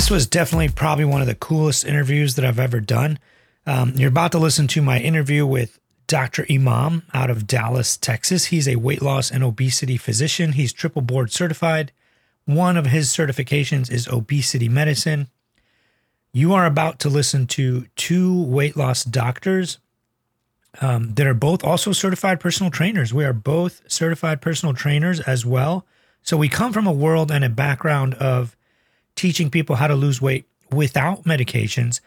This was definitely probably one of the coolest interviews that I've ever done. Um, you're about to listen to my interview with Dr. Imam out of Dallas, Texas. He's a weight loss and obesity physician. He's triple board certified. One of his certifications is obesity medicine. You are about to listen to two weight loss doctors um, that are both also certified personal trainers. We are both certified personal trainers as well. So we come from a world and a background of teaching people how to lose weight without medications,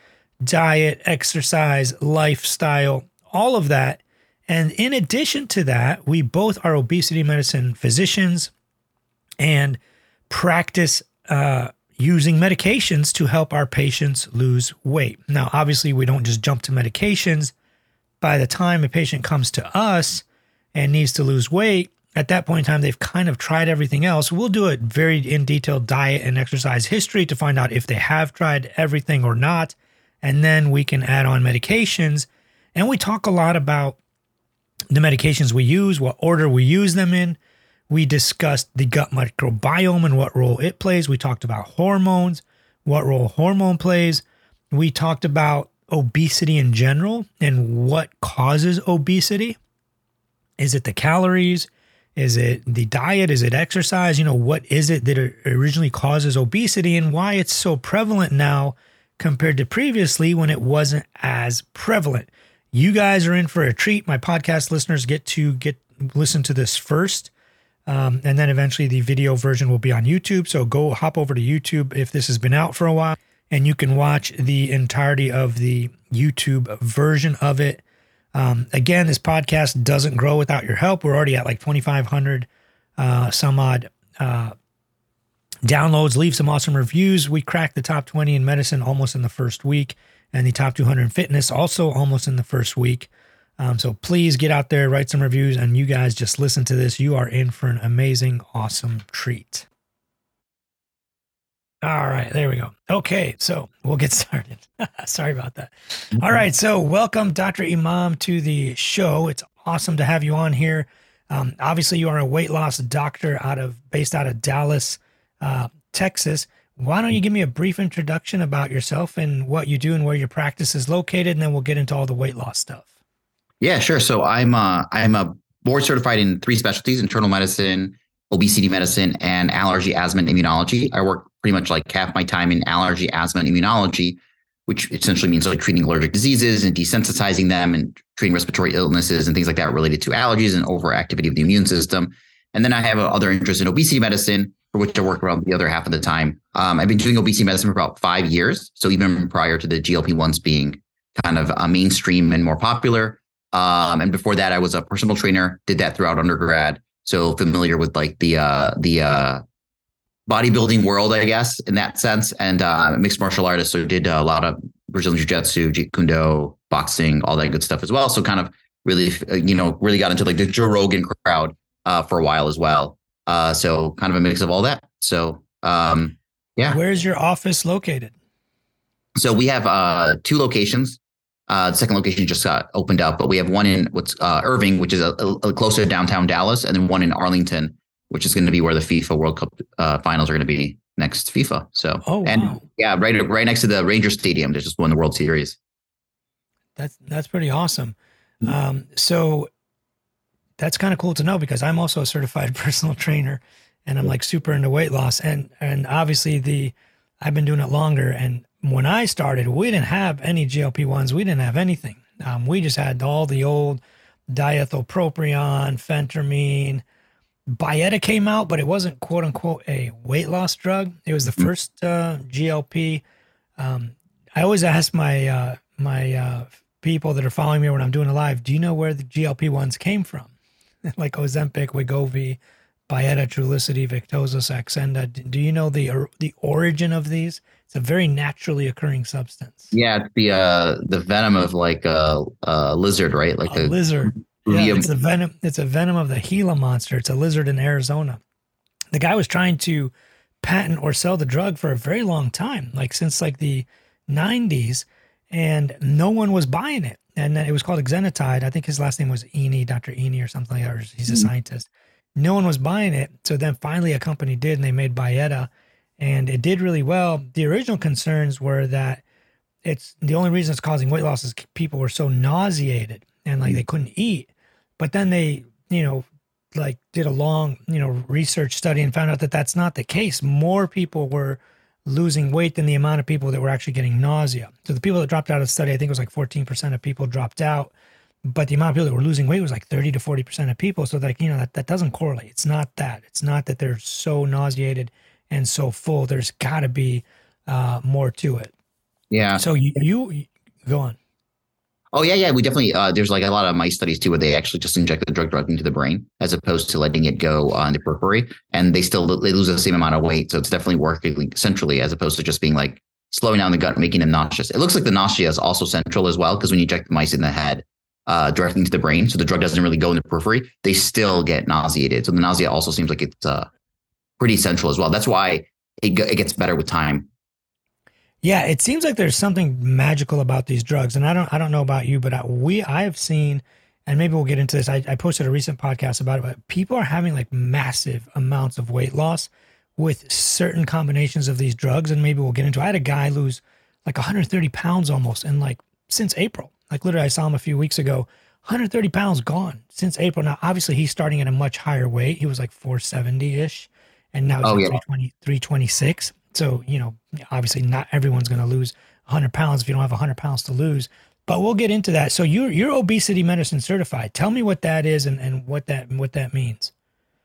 diet, exercise, lifestyle, all of that. And in addition to that, we both are obesity medicine physicians and practice uh, using medications to help our patients lose weight. Now, obviously, we don't just jump to medications. By the time a patient comes to us and needs to lose weight, at that point in time, they've kind of tried everything else. We'll do a very in detailed diet and exercise history to find out if they have tried everything or not. And then we can add on medications. And we talk a lot about the medications we use, what order we use them in. We discussed the gut microbiome and what role it plays. We talked about hormones, what role hormone plays. We talked about obesity in general and what causes obesity. Is it the calories? Is it the diet? Is it exercise? You know, what is it that originally causes obesity and why it's so prevalent now compared to previously when it wasn't as prevalent? You guys are in for a treat. My podcast listeners get to get listen to this first. Um, and then eventually the video version will be on YouTube. So go hop over to YouTube if this has been out for a while and you can watch the entirety of the YouTube version of it. Um, again, this podcast doesn't grow without your help. We're already at like 2,500 uh, some odd uh, downloads. Leave some awesome reviews. We cracked the top 20 in medicine almost in the first week, and the top 200 in fitness also almost in the first week. Um, so please get out there, write some reviews, and you guys just listen to this. You are in for an amazing, awesome treat. All right, there we go. Okay, so we'll get started. Sorry about that. All right, so welcome, Dr. Imam, to the show. It's awesome to have you on here. Um, obviously, you are a weight loss doctor out of based out of Dallas, uh, Texas. Why don't you give me a brief introduction about yourself and what you do and where your practice is located, and then we'll get into all the weight loss stuff. Yeah, sure. So I'm uh, I'm a board certified in three specialties: internal medicine, obesity medicine, and allergy, asthma, and immunology. I work pretty much like half my time in allergy, asthma, and immunology, which essentially means like treating allergic diseases and desensitizing them and treating respiratory illnesses and things like that related to allergies and overactivity of the immune system. And then I have other interest in obesity medicine, for which I work around the other half of the time. Um, I've been doing obesity medicine for about five years. So even prior to the GLP ones being kind of a mainstream and more popular. Um, and before that, I was a personal trainer, did that throughout undergrad. So familiar with like the uh, the uh, bodybuilding world, I guess, in that sense, and uh, mixed martial artist. So did a lot of Brazilian Jiu Jitsu, Jeet Kune Do, boxing, all that good stuff as well. So kind of really, uh, you know, really got into like the Joe Rogan crowd uh, for a while as well. Uh, so kind of a mix of all that. So um, yeah. Where's your office located? So we have uh, two locations. Uh, the second location just got opened up, but we have one in what's uh, Irving, which is a, a, closer to downtown Dallas, and then one in Arlington, which is going to be where the FIFA World Cup uh, finals are going to be next FIFA. So, oh, wow. and yeah, right, right next to the Ranger Stadium, they just won the World Series. That's that's pretty awesome. Um, so that's kind of cool to know because I'm also a certified personal trainer, and I'm like super into weight loss, and and obviously the I've been doing it longer, and when I started, we didn't have any GLP ones, we didn't have anything. Um, we just had all the old diethylpropion, phentermine Byetta came out, but it wasn't quote unquote a weight loss drug. It was the mm-hmm. first uh, GLP. Um, I always ask my uh, my uh, people that are following me when I'm doing a live, do you know where the GLP ones came from? like Ozempic, Wegovy, Byetta, Trulicity, Victoza, Saxenda. Do you know the the origin of these? It's a very naturally occurring substance. Yeah, the uh, the venom of like a, a lizard, right? Like a, a lizard. Yeah, it's a venom. It's a venom of the Gila monster. It's a lizard in Arizona. The guy was trying to patent or sell the drug for a very long time, like since like the 90s, and no one was buying it. And it was called exenatide. I think his last name was Eng, Dr. Eng or something like that. Or he's a mm-hmm. scientist. No one was buying it. So then finally a company did, and they made Byetta. and it did really well. The original concerns were that it's the only reason it's causing weight loss is people were so nauseated and like they couldn't eat. But then they, you know, like did a long, you know, research study and found out that that's not the case. More people were losing weight than the amount of people that were actually getting nausea. So the people that dropped out of the study, I think it was like 14% of people dropped out, but the amount of people that were losing weight was like 30 to 40% of people. So like, you know, that, that doesn't correlate. It's not that. It's not that they're so nauseated and so full. There's got to be uh, more to it. Yeah. So you, you go on. Oh yeah, yeah. We definitely uh, there's like a lot of mice studies too where they actually just inject the drug directly into the brain as opposed to letting it go on the periphery, and they still they lose the same amount of weight. So it's definitely working centrally as opposed to just being like slowing down the gut, making them nauseous. It looks like the nausea is also central as well because when you inject the mice in the head uh, directly into the brain, so the drug doesn't really go in the periphery, they still get nauseated. So the nausea also seems like it's uh, pretty central as well. That's why it, it gets better with time. Yeah, it seems like there's something magical about these drugs, and I don't I don't know about you, but I, we I have seen, and maybe we'll get into this. I, I posted a recent podcast about it, but people are having like massive amounts of weight loss with certain combinations of these drugs, and maybe we'll get into. It. I had a guy lose like 130 pounds almost, in like since April. Like literally, I saw him a few weeks ago. 130 pounds gone since April. Now, obviously, he's starting at a much higher weight. He was like 470 ish, and now he's oh, yeah. 320, 326. So, you know, obviously not everyone's going to lose 100 pounds if you don't have 100 pounds to lose. But we'll get into that. So you're you're obesity medicine certified. Tell me what that is and, and what that what that means.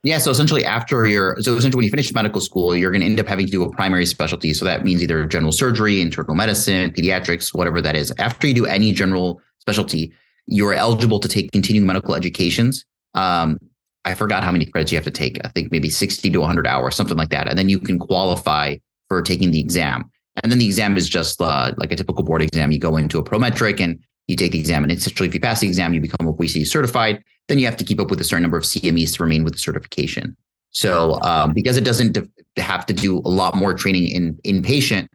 Yeah, so essentially after your so essentially when you finish medical school, you're going to end up having to do a primary specialty. So that means either general surgery, internal medicine, pediatrics, whatever that is. After you do any general specialty, you're eligible to take continuing medical educations. Um, I forgot how many credits you have to take. I think maybe 60 to 100 hours, something like that. And then you can qualify for taking the exam. And then the exam is just uh, like a typical board exam. You go into a Prometric and you take the exam. And essentially, if you pass the exam, you become obesity certified. Then you have to keep up with a certain number of CMEs to remain with the certification. So um, because it doesn't have to do a lot more training in inpatient,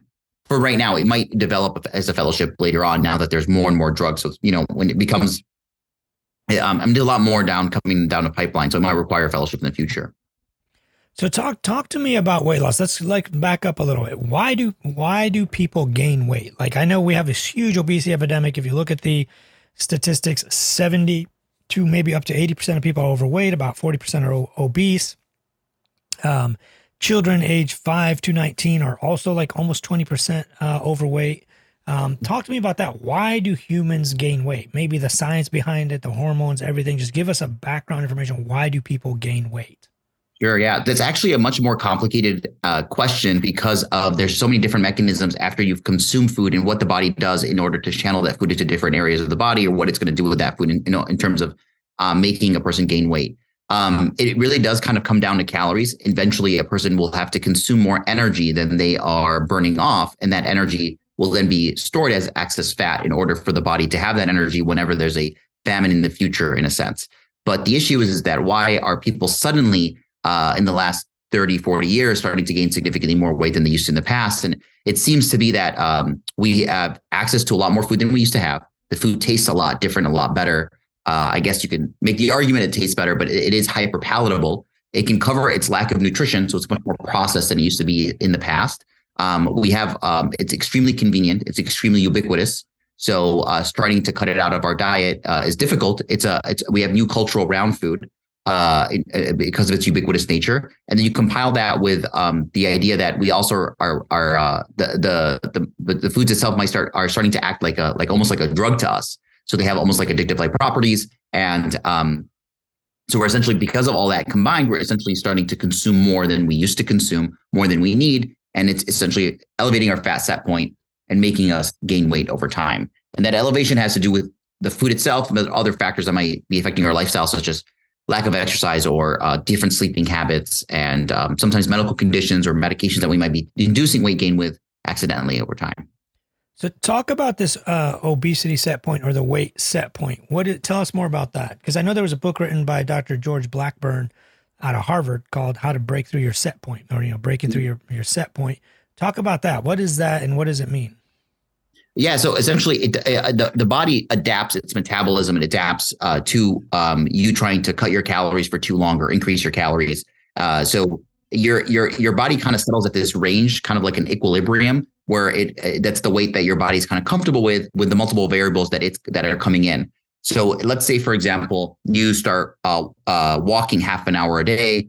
for right now, it might develop as a fellowship later on. Now that there's more and more drugs, so you know when it becomes, um, I'm a lot more down coming down the pipeline, so it might require a fellowship in the future. So talk talk to me about weight loss. Let's like back up a little bit. Why do why do people gain weight? Like I know we have this huge obesity epidemic. If you look at the statistics, 70 to maybe up to 80% of people are overweight, about 40% are obese. Um, children age 5 to 19 are also like almost 20% uh, overweight. Um, talk to me about that. Why do humans gain weight? Maybe the science behind it, the hormones, everything. Just give us a background information. Why do people gain weight? Sure. Yeah. That's actually a much more complicated uh, question because of there's so many different mechanisms after you've consumed food and what the body does in order to channel that food into different areas of the body or what it's going to do with that food in, you know, in terms of uh, making a person gain weight. Um, it really does kind of come down to calories. Eventually, a person will have to consume more energy than they are burning off. And that energy will then be stored as excess fat in order for the body to have that energy whenever there's a famine in the future, in a sense. But the issue is, is that why are people suddenly uh, in the last 30, 40 years starting to gain significantly more weight than they used to in the past. And it seems to be that um, we have access to a lot more food than we used to have. The food tastes a lot different, a lot better. Uh, I guess you could make the argument it tastes better, but it, it is hyper palatable. It can cover its lack of nutrition, so it's much more processed than it used to be in the past. Um, we have um, it's extremely convenient. It's extremely ubiquitous. So uh, starting to cut it out of our diet uh, is difficult. It's a it's we have new cultural round food uh, uh, because of its ubiquitous nature. And then you compile that with um, the idea that we also are are uh, the, the the the foods itself might start are starting to act like a like almost like a drug to us. So they have almost like addictive like properties, and um, so we're essentially because of all that combined, we're essentially starting to consume more than we used to consume, more than we need, and it's essentially elevating our fat set point and making us gain weight over time. And that elevation has to do with the food itself, but other factors that might be affecting our lifestyle, such as lack of exercise or uh, different sleeping habits and um, sometimes medical conditions or medications that we might be inducing weight gain with accidentally over time. So talk about this uh, obesity set point or the weight set point. What did, tell us more about that? Because I know there was a book written by Dr. George Blackburn out of Harvard called "How to Break Through Your Set Point" or you know breaking through your your set point. Talk about that. What is that, and what does it mean? Yeah, so essentially, it, uh, the the body adapts its metabolism and adapts uh, to um, you trying to cut your calories for too long or increase your calories. Uh, so your your your body kind of settles at this range, kind of like an equilibrium, where it that's the weight that your body's kind of comfortable with with the multiple variables that it's that are coming in. So let's say, for example, you start uh, uh, walking half an hour a day.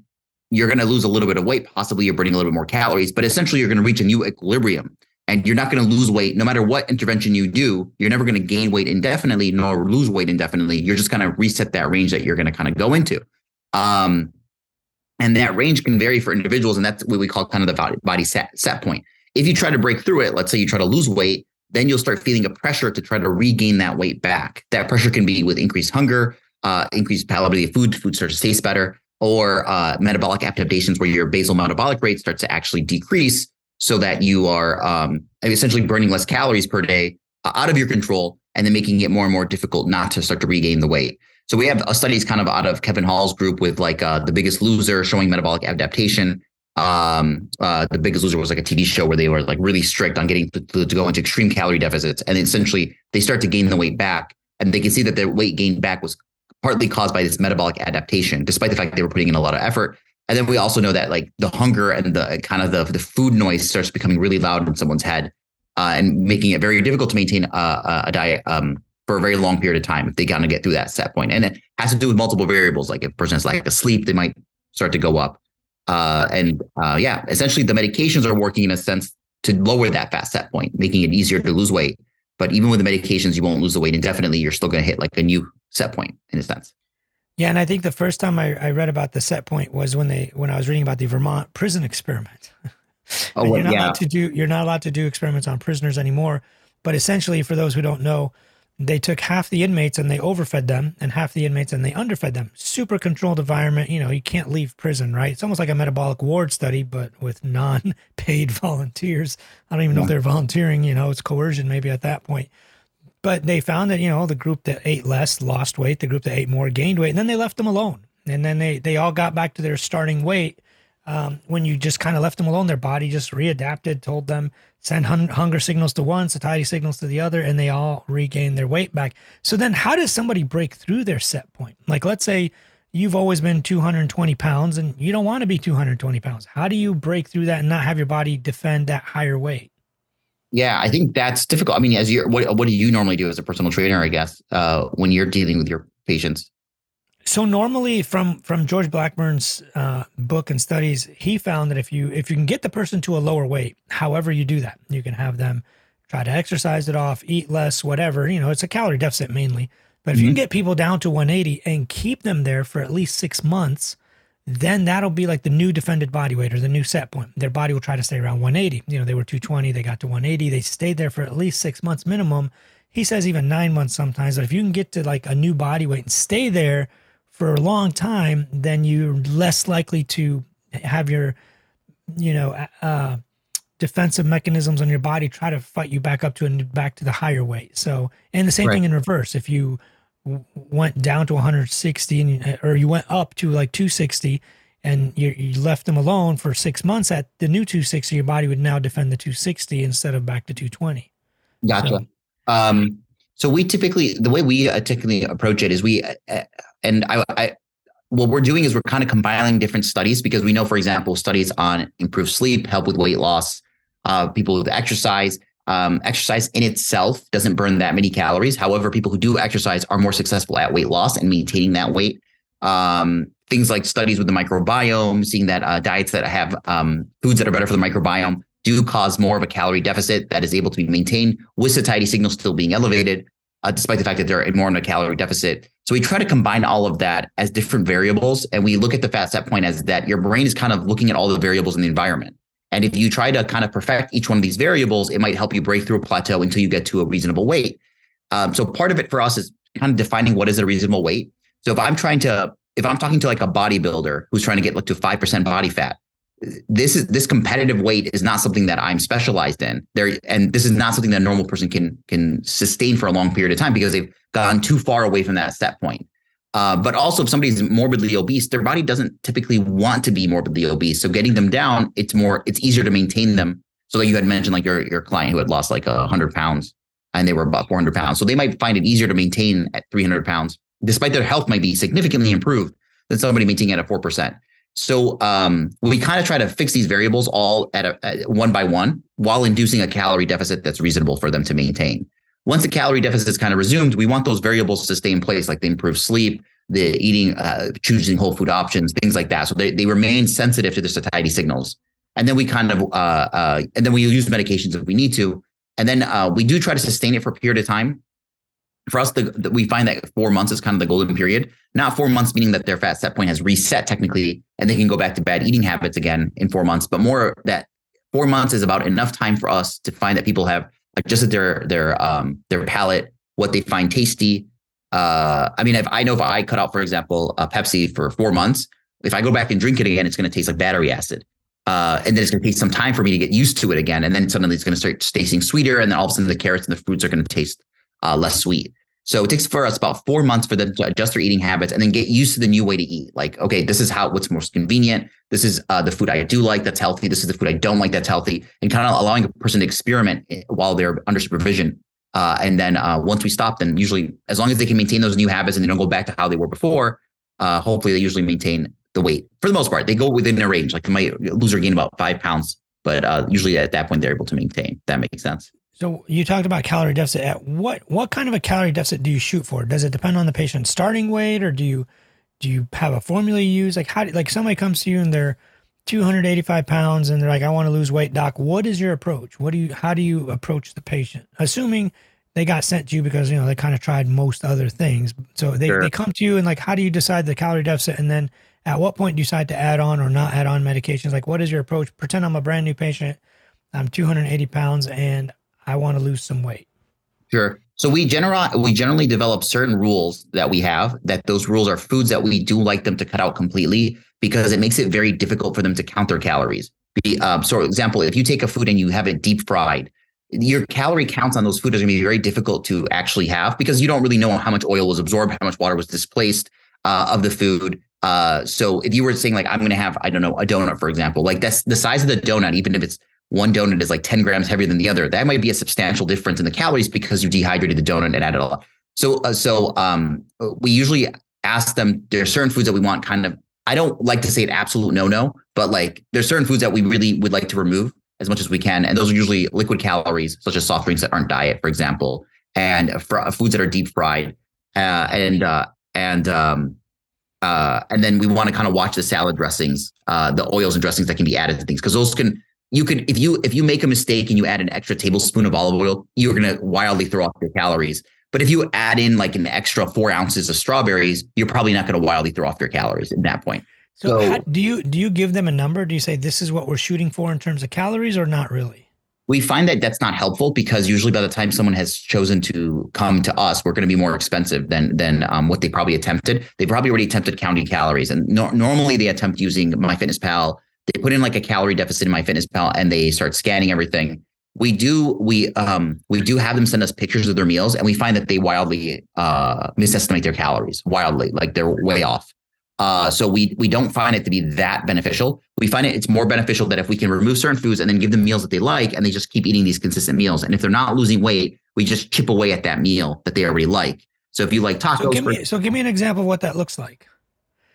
You're going to lose a little bit of weight. Possibly you're burning a little bit more calories, but essentially you're going to reach a new equilibrium and you're not going to lose weight. No matter what intervention you do you're never going to gain weight indefinitely nor lose weight indefinitely. You're just going to reset that range that you're going to kind of go into. Um, and that range can vary for individuals and that's what we call kind of the body set, set point. If you try to break through it let's say you try to lose weight then you'll start feeling a pressure to try to regain that weight back. That pressure can be with increased hunger uh, increased palatability of food food starts to taste better or uh, metabolic adaptations where your basal metabolic rate starts to actually decrease so that you are um, essentially burning less calories per day uh, out of your control and then making it more and more difficult not to start to regain the weight. So we have uh, studies kind of out of Kevin Hall's group with like uh, the biggest loser showing metabolic adaptation. Um, uh, the biggest loser was like a TV show where they were like really strict on getting to, to, to go into extreme calorie deficits. And essentially they start to gain the weight back and they can see that their weight gained back was partly caused by this metabolic adaptation, despite the fact they were putting in a lot of effort. And then we also know that like the hunger and the kind of the, the food noise starts becoming really loud in someone's head uh, and making it very difficult to maintain a, a diet um, for a very long period of time if they kind of get through that set point. And it has to do with multiple variables. Like if a person is like asleep, they might start to go up. Uh, and uh, yeah, essentially the medications are working in a sense to lower that fat set point, making it easier to lose weight. But even with the medications, you won't lose the weight indefinitely. You're still going to hit like a new set point in a sense. Yeah, and I think the first time I, I read about the set point was when they when I was reading about the Vermont prison experiment. oh, well, you're not yeah. allowed to do you're not allowed to do experiments on prisoners anymore. But essentially, for those who don't know, they took half the inmates and they overfed them, and half the inmates and they underfed them. Super controlled environment. You know, you can't leave prison, right? It's almost like a metabolic ward study, but with non-paid volunteers. I don't even know if they're volunteering. You know, it's coercion maybe at that point. But they found that, you know, the group that ate less lost weight, the group that ate more gained weight, and then they left them alone. And then they, they all got back to their starting weight. Um, when you just kind of left them alone, their body just readapted, told them send hun- hunger signals to one, satiety signals to the other, and they all regained their weight back. So then, how does somebody break through their set point? Like, let's say you've always been 220 pounds and you don't want to be 220 pounds. How do you break through that and not have your body defend that higher weight? Yeah, I think that's difficult. I mean, as you what what do you normally do as a personal trainer? I guess uh, when you're dealing with your patients. So normally, from from George Blackburn's uh, book and studies, he found that if you if you can get the person to a lower weight, however you do that, you can have them try to exercise it off, eat less, whatever. You know, it's a calorie deficit mainly. But if mm-hmm. you can get people down to 180 and keep them there for at least six months, then that'll be like the new defended body weight or the new set point. Their body will try to stay around 180. You know, they were 220, they got to 180, they stayed there for at least six months minimum. He says even nine months sometimes. But if you can get to like a new body weight and stay there for a long time, then you're less likely to have your, you know, uh, defensive mechanisms on your body try to fight you back up to and back to the higher weight. So, and the same right. thing in reverse. If you went down to 160 and or you went up to like 260 and you, you left them alone for six months at the new 260 your body would now defend the 260 instead of back to 220 gotcha. So, um so we typically the way we uh, typically approach it is we uh, uh, and I, I what we're doing is we're kind of compiling different studies because we know for example studies on improved sleep help with weight loss uh, people with exercise um, exercise in itself doesn't burn that many calories. However, people who do exercise are more successful at weight loss and maintaining that weight. Um, things like studies with the microbiome, seeing that uh, diets that have um, foods that are better for the microbiome do cause more of a calorie deficit that is able to be maintained with satiety signals still being elevated, uh, despite the fact that they're more in a calorie deficit. So we try to combine all of that as different variables, and we look at the fat set point as that your brain is kind of looking at all the variables in the environment. And if you try to kind of perfect each one of these variables, it might help you break through a plateau until you get to a reasonable weight. Um, so part of it for us is kind of defining what is a reasonable weight. So if I'm trying to, if I'm talking to like a bodybuilder who's trying to get like to five percent body fat, this is this competitive weight is not something that I'm specialized in. There, and this is not something that a normal person can can sustain for a long period of time because they've gone too far away from that set point. Uh, but also, if somebody's morbidly obese, their body doesn't typically want to be morbidly obese. So getting them down, it's more, it's easier to maintain them. So like you had mentioned, like your your client who had lost like a hundred pounds, and they were about 400 pounds. So they might find it easier to maintain at 300 pounds, despite their health might be significantly improved than somebody maintaining at a four percent. So um, we kind of try to fix these variables all at, a, at one by one while inducing a calorie deficit that's reasonable for them to maintain. Once the calorie deficit is kind of resumed, we want those variables to stay in place, like the improved sleep, the eating, uh, choosing whole food options, things like that. So they, they remain sensitive to the satiety signals. And then we kind of, uh, uh, and then we use medications if we need to. And then uh, we do try to sustain it for a period of time. For us, the, the, we find that four months is kind of the golden period. Not four months, meaning that their fat set point has reset technically, and they can go back to bad eating habits again in four months. But more that four months is about enough time for us to find that people have adjusted their their um, their palate, what they find tasty, uh, I mean, if I know if I cut out, for example, a Pepsi for four months, if I go back and drink it again, it's going to taste like battery acid. Uh, and then it's going to take some time for me to get used to it again. And then suddenly it's going to start tasting sweeter. And then all of a sudden the carrots and the fruits are going to taste uh, less sweet. So it takes for us about four months for them to adjust their eating habits and then get used to the new way to eat. Like, okay, this is how what's most convenient. This is uh, the food I do like that's healthy. This is the food I don't like that's healthy. And kind of allowing a person to experiment eh, while they're under supervision uh, and then uh, once we stop, then usually, as long as they can maintain those new habits and they don't go back to how they were before, uh, hopefully they usually maintain the weight for the most part. They go within their range. Like they might lose or gain about five pounds, but uh, usually at that point they're able to maintain. That makes sense. So you talked about calorie deficit. At what what kind of a calorie deficit do you shoot for? Does it depend on the patient's starting weight, or do you do you have a formula you use? Like how like somebody comes to you and they're 285 pounds and they're like, I want to lose weight, doc. What is your approach? What do you, how do you approach the patient? Assuming they got sent to you because, you know, they kind of tried most other things. So they, sure. they come to you and like, how do you decide the calorie deficit? And then at what point do you decide to add on or not add on medications? Like, what is your approach? Pretend I'm a brand new patient. I'm 280 pounds and I want to lose some weight. Sure. So we generally we generally develop certain rules that we have that those rules are foods that we do like them to cut out completely because it makes it very difficult for them to count their calories. Um, so, example, if you take a food and you have it deep fried, your calorie counts on those foods are going to be very difficult to actually have because you don't really know how much oil was absorbed, how much water was displaced uh, of the food. Uh, so if you were saying like I'm going to have I don't know a donut for example, like that's the size of the donut, even if it's one donut is like 10 grams heavier than the other, that might be a substantial difference in the calories because you dehydrated the donut and added a lot. So uh, so um, we usually ask them there are certain foods that we want kind of I don't like to say an absolute no no, but like there's certain foods that we really would like to remove as much as we can, and those are usually liquid calories, such as soft drinks that aren't diet, for example, and foods that are deep fried, uh, and uh, and um, uh, and then we want to kind of watch the salad dressings, uh, the oils and dressings that can be added to things because those can you could if you if you make a mistake and you add an extra tablespoon of olive oil, you're gonna wildly throw off your calories. But if you add in like an extra four ounces of strawberries, you're probably not going to wildly throw off your calories at that point. So, so how, do you do you give them a number? Do you say this is what we're shooting for in terms of calories, or not really? We find that that's not helpful because usually by the time someone has chosen to come to us, we're going to be more expensive than than um, what they probably attempted. They probably already attempted counting calories, and no, normally they attempt using MyFitnessPal. They put in like a calorie deficit in MyFitnessPal, and they start scanning everything. We do we um we do have them send us pictures of their meals and we find that they wildly uh misestimate their calories wildly like they're way off. Uh so we we don't find it to be that beneficial. We find it it's more beneficial that if we can remove certain foods and then give them meals that they like and they just keep eating these consistent meals. And if they're not losing weight we just chip away at that meal that they already like. So if you like tacos so give me, so give me an example of what that looks like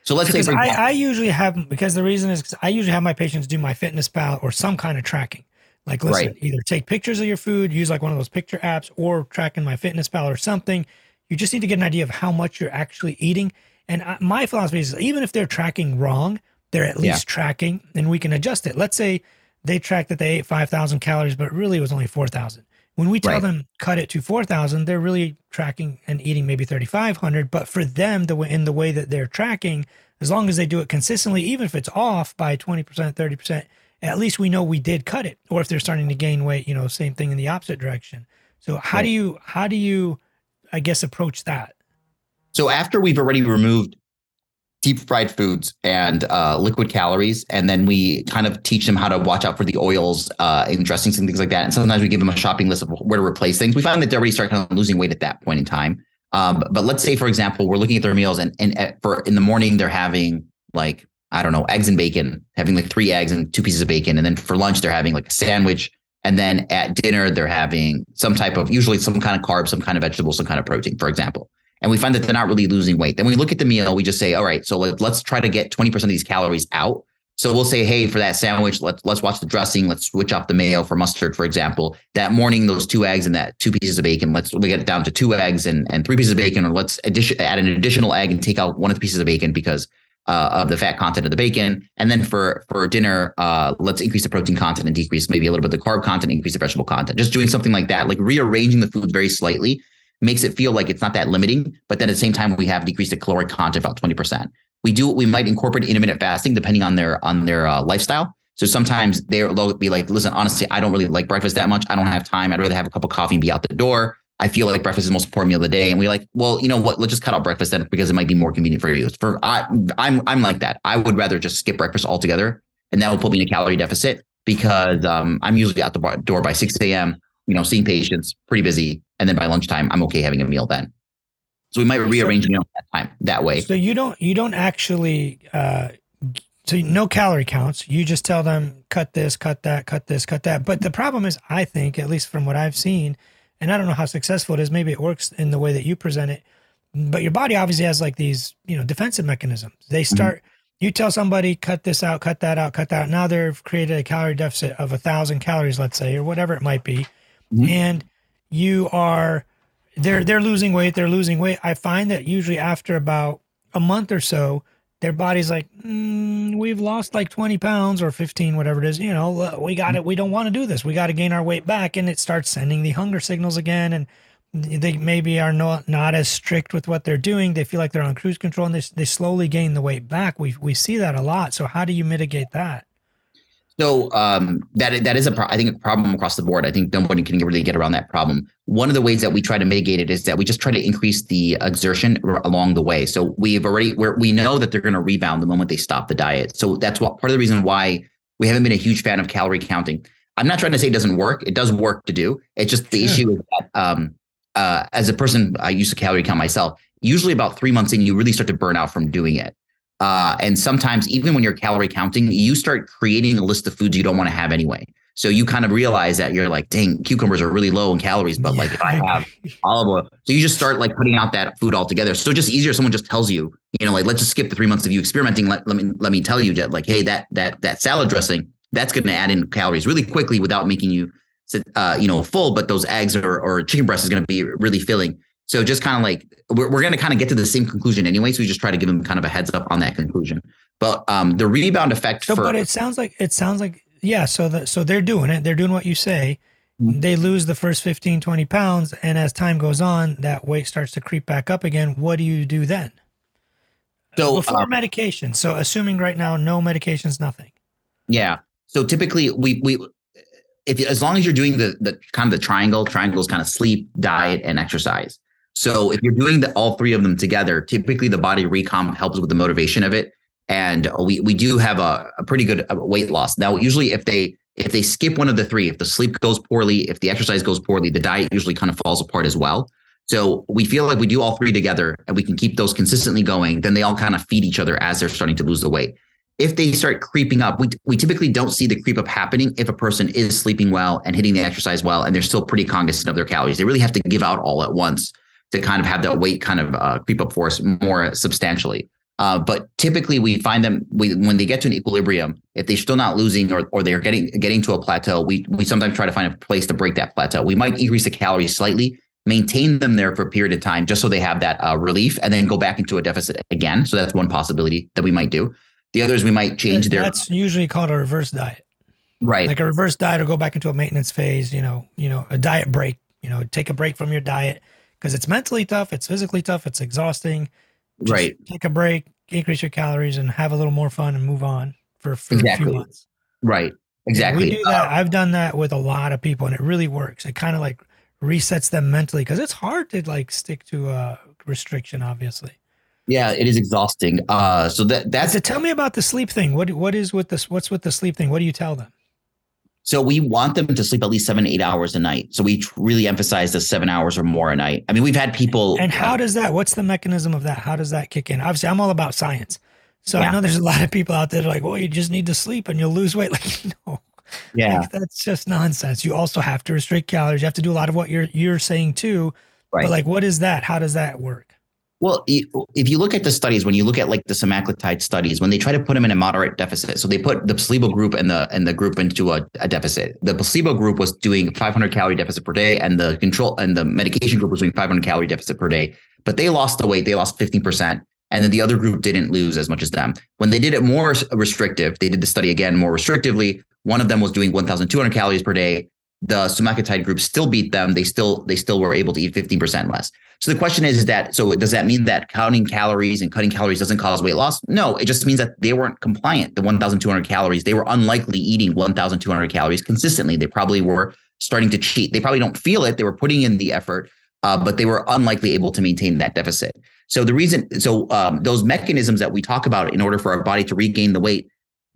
so let's because say I, I usually have because the reason is I usually have my patients do my fitness pal or some kind of tracking like, listen, right. either take pictures of your food, use like one of those picture apps, or track in MyFitnessPal or something. You just need to get an idea of how much you're actually eating. And I, my philosophy is even if they're tracking wrong, they're at least yeah. tracking, and we can adjust it. Let's say they track that they ate 5,000 calories, but really it was only 4,000. When we tell right. them cut it to 4,000, they're really tracking and eating maybe 3,500. But for them, the way, in the way that they're tracking, as long as they do it consistently, even if it's off by 20%, 30%, at least we know we did cut it. Or if they're starting to gain weight, you know, same thing in the opposite direction. So how right. do you how do you I guess approach that? So after we've already removed deep fried foods and uh, liquid calories, and then we kind of teach them how to watch out for the oils uh, dressings and things like that. And sometimes we give them a shopping list of where to replace things. We find that they already start kind of losing weight at that point in time. Um, but let's say, for example, we're looking at their meals, and, and uh, for in the morning they're having like I don't know, eggs and bacon, having like three eggs and two pieces of bacon. And then for lunch, they're having like a sandwich. And then at dinner, they're having some type of, usually some kind of carb, some kind of vegetable, some kind of protein, for example. And we find that they're not really losing weight. Then we look at the meal, we just say, all right, so let, us try to get 20% of these calories out. So we'll say, hey, for that sandwich, let's let's watch the dressing. Let's switch off the mayo for mustard, for example. That morning, those two eggs and that two pieces of bacon. Let's we get it down to two eggs and, and three pieces of bacon, or let's addition, add an additional egg and take out one of the pieces of bacon because uh, of the fat content of the bacon. And then for for dinner, uh, let's increase the protein content and decrease maybe a little bit the carb content, increase the vegetable content. Just doing something like that, like rearranging the foods very slightly makes it feel like it's not that limiting, but then at the same time, we have decreased the caloric content about 20%. We do, we might incorporate intermittent fasting depending on their, on their uh, lifestyle. So sometimes they'll be like, listen, honestly, I don't really like breakfast that much. I don't have time. I'd rather have a cup of coffee and be out the door. I feel like breakfast is the most important meal of the day. And we're like, well, you know what? Let's just cut out breakfast then because it might be more convenient for you. For I, I'm I'm like that. I would rather just skip breakfast altogether, and that will put me in a calorie deficit because um, I'm usually out the door by 6 a.m. You know, seeing patients, pretty busy, and then by lunchtime, I'm okay having a meal then. So we might rearrange so, meal that time that way. So you don't you don't actually uh, so no calorie counts. You just tell them cut this, cut that, cut this, cut that. But the problem is, I think, at least from what I've seen, and I don't know how successful it is. Maybe it works in the way that you present it, but your body obviously has like these you know defensive mechanisms. They mm-hmm. start. Mm-hmm. You tell somebody cut this out, cut that out, cut that. Out. Now they've created a calorie deficit of a thousand calories, let's say, or whatever it might be, mm-hmm. and you are they're they're losing weight they're losing weight. I find that usually after about a month or so their body's like mm, we've lost like 20 pounds or 15 whatever it is you know we got it we don't want to do this. We got to gain our weight back. And it starts sending the hunger signals again and they maybe are not not as strict with what they're doing. They feel like they're on cruise control and they, they slowly gain the weight back. We we see that a lot. So how do you mitigate that so um, that that is a pro- I think a problem across the board. I think nobody can really get around that problem. One of the ways that we try to mitigate it is that we just try to increase the exertion r- along the way. So we've already we we know that they're going to rebound the moment they stop the diet. So that's what part of the reason why we haven't been a huge fan of calorie counting. I'm not trying to say it doesn't work. It does work to do. It's just the issue is that um, uh, as a person, I used to calorie count myself. Usually, about three months in, you really start to burn out from doing it. Uh, and sometimes, even when you're calorie counting, you start creating a list of foods you don't want to have anyway. So you kind of realize that you're like, dang, cucumbers are really low in calories, but like if I have olive oil, so you just start like putting out that food altogether. So just easier. Someone just tells you, you know, like let's just skip the three months of you experimenting. Let, let me let me tell you, Jet, like, hey, that that that salad dressing that's going to add in calories really quickly without making you, uh, you know, full. But those eggs or or chicken breast is going to be really filling. So just kind of like we're, we're going to kind of get to the same conclusion anyway. So we just try to give them kind of a heads up on that conclusion. But um, the rebound effect. So, for, but it sounds like it sounds like yeah. So the, so they're doing it. They're doing what you say. Mm-hmm. They lose the first 15, 20 pounds, and as time goes on, that weight starts to creep back up again. What do you do then? So before um, medication. So assuming right now no medications, nothing. Yeah. So typically we we if as long as you're doing the the kind of the triangle, triangles kind of sleep, diet, and exercise. So if you're doing the, all three of them together, typically the body recomp helps with the motivation of it. And we we do have a, a pretty good uh, weight loss. Now, usually if they if they skip one of the three, if the sleep goes poorly, if the exercise goes poorly, the diet usually kind of falls apart as well. So we feel like we do all three together and we can keep those consistently going, then they all kind of feed each other as they're starting to lose the weight. If they start creeping up, we, we typically don't see the creep up happening if a person is sleeping well and hitting the exercise well and they're still pretty cognizant of their calories. They really have to give out all at once to kind of have that weight kind of uh, creep up for us more substantially. Uh, but typically, we find them we, when they get to an equilibrium. If they're still not losing or, or they're getting getting to a plateau, we we sometimes try to find a place to break that plateau. We might increase the calories slightly, maintain them there for a period of time, just so they have that uh, relief, and then go back into a deficit again. So that's one possibility that we might do. The others we might change their. That's usually called a reverse diet. Right. Like a reverse diet, or go back into a maintenance phase. You know, you know, a diet break. You know, take a break from your diet because it's mentally tough, it's physically tough, it's exhausting. Just right. Take a break, increase your calories, and have a little more fun and move on for, for exactly. a few months. Right. Exactly. we do that. Uh, I've done that with a lot of people, and it really works. It kind of like resets them mentally because it's hard to like stick to a restriction, obviously. Yeah, it is exhausting. Uh, so that that's. So tell me about the sleep thing. What what is with this? What's with the sleep thing? What do you tell them? So we want them to sleep at least seven, eight hours a night. So we really emphasize the seven hours or more a night. I mean, we've had people. And how uh, does that? What's the mechanism of that? How does that kick in? Obviously, I'm all about science. So yeah. I know there's a lot of people out there like, well, you just need to sleep and you'll lose weight. Like, no. Yeah. Like, that's just nonsense. You also have to restrict calories. You have to do a lot of what you're you're saying too. Right. But like, what is that? How does that work? Well, if you look at the studies, when you look at like the semaglutide studies, when they try to put them in a moderate deficit, so they put the placebo group and the and the group into a, a deficit. The placebo group was doing 500 calorie deficit per day, and the control and the medication group was doing 500 calorie deficit per day. But they lost the weight; they lost 15 percent, and then the other group didn't lose as much as them. When they did it more restrictive, they did the study again more restrictively. One of them was doing 1,200 calories per day. The semaglutide group still beat them. They still they still were able to eat 15% less. So the question is, is that so does that mean that counting calories and cutting calories doesn't cause weight loss? No, it just means that they weren't compliant. The 1,200 calories, they were unlikely eating 1,200 calories consistently. They probably were starting to cheat. They probably don't feel it. They were putting in the effort, uh, but they were unlikely able to maintain that deficit. So the reason, so um, those mechanisms that we talk about in order for our body to regain the weight,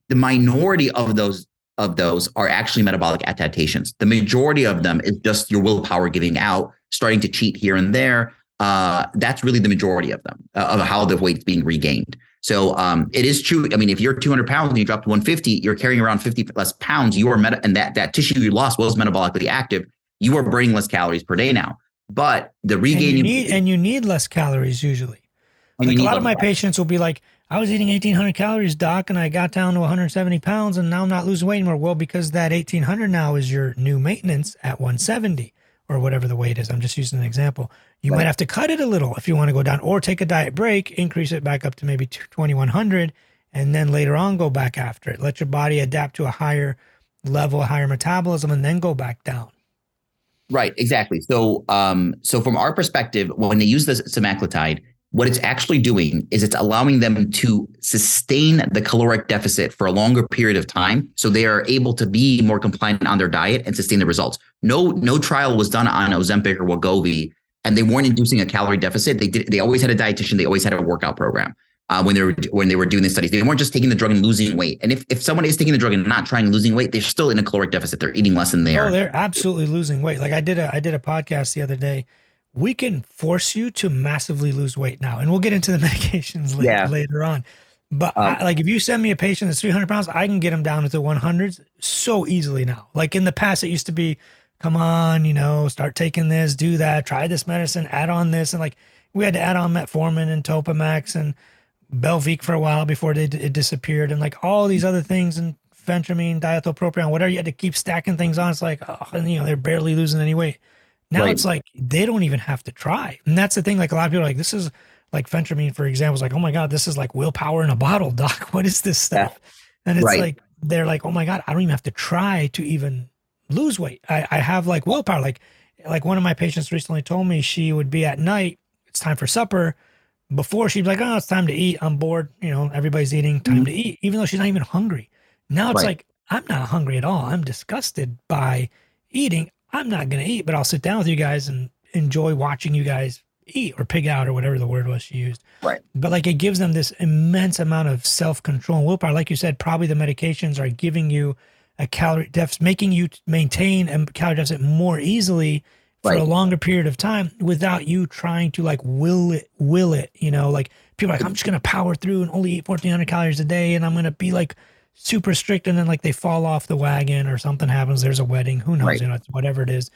the minority of those of those are actually metabolic adaptations. The majority of them is just your willpower giving out, starting to cheat here and there. Uh, that's really the majority of them uh, of how the weight's being regained. So um, it is true. I mean, if you're 200 pounds and you drop to 150, you're carrying around 50 less pounds. You are meta, and that that tissue you lost was metabolically active. You are burning less calories per day now. But the regaining and you need, and you need less calories usually. Like a lot of my patients will be like, I was eating 1800 calories, doc, and I got down to 170 pounds, and now I'm not losing weight anymore. Well, because that 1800 now is your new maintenance at 170 or whatever the weight is. I'm just using an example. You right. might have to cut it a little if you want to go down, or take a diet break, increase it back up to maybe 2100, and then later on go back after it. Let your body adapt to a higher level, higher metabolism, and then go back down. Right, exactly. So, um, so from our perspective, when they use the semaglutide, what it's actually doing is it's allowing them to sustain the caloric deficit for a longer period of time so they are able to be more compliant on their diet and sustain the results. No no trial was done on ozempic or wegovy and they weren't inducing a calorie deficit. They did they always had a dietitian they always had a workout program uh, when they were when they were doing the studies. They weren't just taking the drug and losing weight. And if, if someone is taking the drug and not trying losing weight they're still in a caloric deficit. They're eating less than they oh, they're absolutely losing weight. Like i did a i did a podcast the other day we can force you to massively lose weight now. And we'll get into the medications later, yeah. later on. But um, I, like if you send me a patient that's 300 pounds, I can get them down to the 100s so easily now. Like in the past, it used to be, come on, you know, start taking this, do that, try this medicine, add on this. And like we had to add on metformin and Topamax and Belviq for a while before they, it disappeared. And like all these other things and phentermine, diethylpropion, whatever, you had to keep stacking things on. It's like, oh, and, you know, they're barely losing any weight. Now right. it's like they don't even have to try. And that's the thing. Like a lot of people are like, this is like phentermine, for example, is like, oh my God, this is like willpower in a bottle, doc. What is this stuff? Yeah. And it's right. like, they're like, oh my God, I don't even have to try to even lose weight. I, I have like willpower. Like, like one of my patients recently told me she would be at night, it's time for supper. Before she'd be like, oh, it's time to eat. I'm bored. You know, everybody's eating, time mm-hmm. to eat, even though she's not even hungry. Now it's right. like, I'm not hungry at all. I'm disgusted by eating. I'm not going to eat, but I'll sit down with you guys and enjoy watching you guys eat or pig out or whatever the word was she used. Right. But like it gives them this immense amount of self control and willpower. Like you said, probably the medications are giving you a calorie deficit, making you maintain a calorie deficit more easily for right. a longer period of time without you trying to like will it, will it, you know, like people like, I'm just going to power through and only eat 1400 calories a day. And I'm going to be like super strict and then like they fall off the wagon or something happens there's a wedding who knows right. you know whatever it is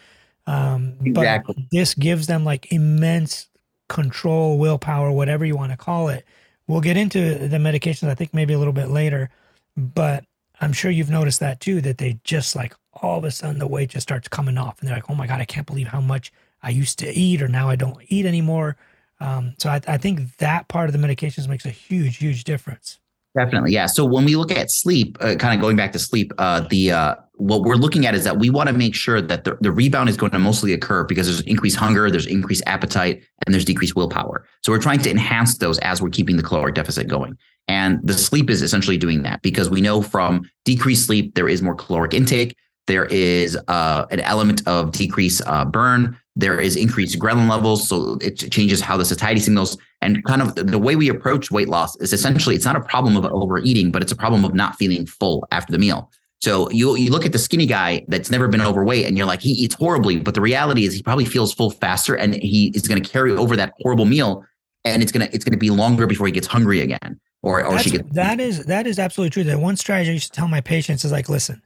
um exactly. but this gives them like immense control willpower whatever you want to call it we'll get into the medications i think maybe a little bit later but i'm sure you've noticed that too that they just like all of a sudden the weight just starts coming off and they're like oh my god i can't believe how much i used to eat or now i don't eat anymore um, so I, I think that part of the medications makes a huge huge difference Definitely, yeah. So when we look at sleep, uh, kind of going back to sleep, uh, the uh, what we're looking at is that we want to make sure that the, the rebound is going to mostly occur because there's increased hunger, there's increased appetite, and there's decreased willpower. So we're trying to enhance those as we're keeping the caloric deficit going. And the sleep is essentially doing that because we know from decreased sleep there is more caloric intake, there is uh, an element of decreased uh, burn, there is increased ghrelin levels, so it changes how the satiety signals. And kind of the way we approach weight loss is essentially it's not a problem of overeating, but it's a problem of not feeling full after the meal. So you you look at the skinny guy that's never been overweight, and you're like he eats horribly, but the reality is he probably feels full faster, and he is going to carry over that horrible meal, and it's gonna it's gonna be longer before he gets hungry again, or or that's, she gets. That is that is absolutely true. That one strategy I used to tell my patients is like, listen,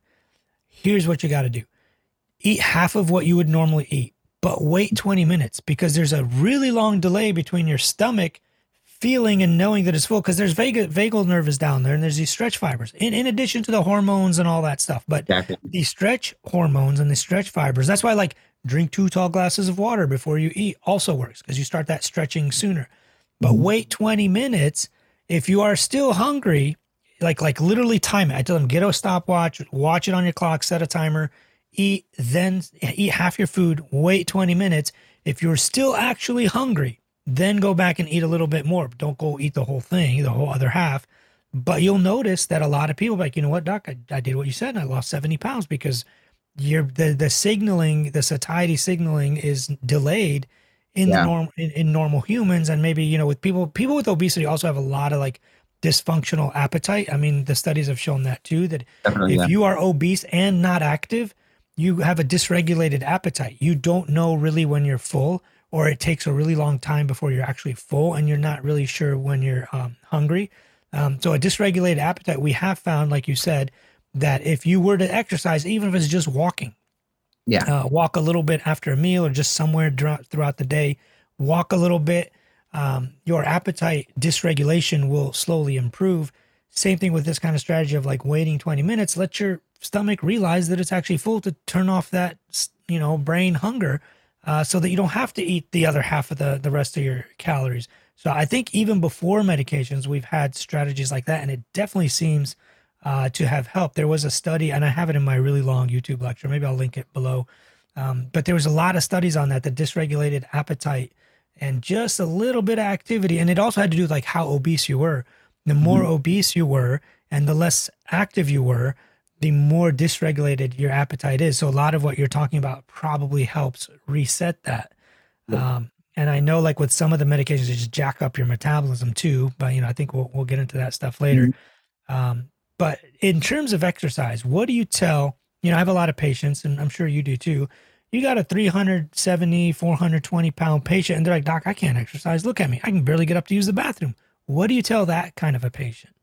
here's what you got to do: eat half of what you would normally eat but wait 20 minutes because there's a really long delay between your stomach feeling and knowing that it's full because there's vagal, vagal nerve is down there and there's these stretch fibers in, in addition to the hormones and all that stuff. But exactly. the stretch hormones and the stretch fibers, that's why like drink two tall glasses of water before you eat also works because you start that stretching sooner. But wait 20 minutes. If you are still hungry, like like literally time it. I tell them get a stopwatch, watch it on your clock, set a timer, eat, then eat half your food, wait 20 minutes. If you're still actually hungry, then go back and eat a little bit more. Don't go eat the whole thing, the whole other half. But you'll notice that a lot of people like, you know what, doc, I, I did what you said and I lost 70 pounds because you're the, the signaling, the satiety signaling is delayed in yeah. the norm in, in normal humans. And maybe, you know, with people, people with obesity also have a lot of like dysfunctional appetite. I mean, the studies have shown that too, that Definitely, if yeah. you are obese and not active, you have a dysregulated appetite. You don't know really when you're full, or it takes a really long time before you're actually full, and you're not really sure when you're um, hungry. Um, so, a dysregulated appetite, we have found, like you said, that if you were to exercise, even if it's just walking, yeah, uh, walk a little bit after a meal or just somewhere throughout the day, walk a little bit, um, your appetite dysregulation will slowly improve. Same thing with this kind of strategy of like waiting 20 minutes. Let your stomach realize that it's actually full to turn off that you know brain hunger uh, so that you don't have to eat the other half of the the rest of your calories. So i think even before medications we've had strategies like that and it definitely seems uh, to have helped. There was a study and i have it in my really long youtube lecture. Maybe i'll link it below. Um, but there was a lot of studies on that the dysregulated appetite and just a little bit of activity. And it also had to do with like how obese you were. The more mm-hmm. obese you were and the less active you were the more dysregulated your appetite is. So a lot of what you're talking about probably helps reset that. Yeah. Um, and I know like with some of the medications, they just jack up your metabolism too. But you know, I think we'll we'll get into that stuff later. Mm-hmm. Um, but in terms of exercise, what do you tell? You know, I have a lot of patients, and I'm sure you do too. You got a 370, 420 pound patient, and they're like, Doc, I can't exercise. Look at me. I can barely get up to use the bathroom. What do you tell that kind of a patient?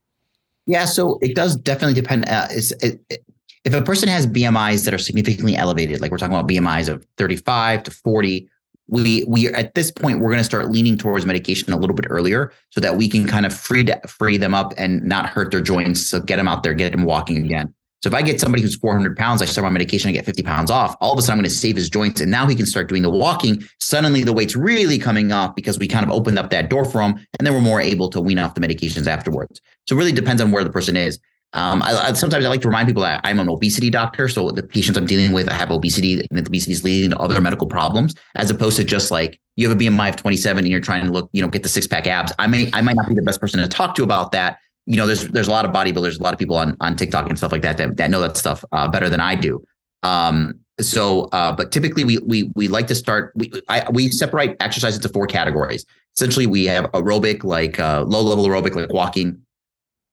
Yeah, so it does definitely depend. Uh, it, it, if a person has BMIs that are significantly elevated, like we're talking about BMIs of 35 to 40, we we at this point we're going to start leaning towards medication a little bit earlier so that we can kind of free free them up and not hurt their joints. So get them out there, get them walking again. So if I get somebody who's 400 pounds, I start my medication, I get 50 pounds off. All of a sudden, I'm going to save his joints, and now he can start doing the walking. Suddenly, the weight's really coming up because we kind of opened up that door for him, and then we're more able to wean off the medications afterwards. So it really depends on where the person is. Um, I, I, sometimes I like to remind people that I'm an obesity doctor, so the patients I'm dealing with, I have obesity, and obesity is leading to other medical problems, as opposed to just like you have a BMI of 27 and you're trying to look, you know, get the six pack abs. I may, I might not be the best person to talk to about that you know, there's there's a lot of bodybuilders, a lot of people on on TikTok and stuff like that that, that know that stuff uh, better than I do. Um, so, uh, but typically we we we like to start. We I, we separate exercise into four categories. Essentially, we have aerobic, like uh, low level aerobic, like walking,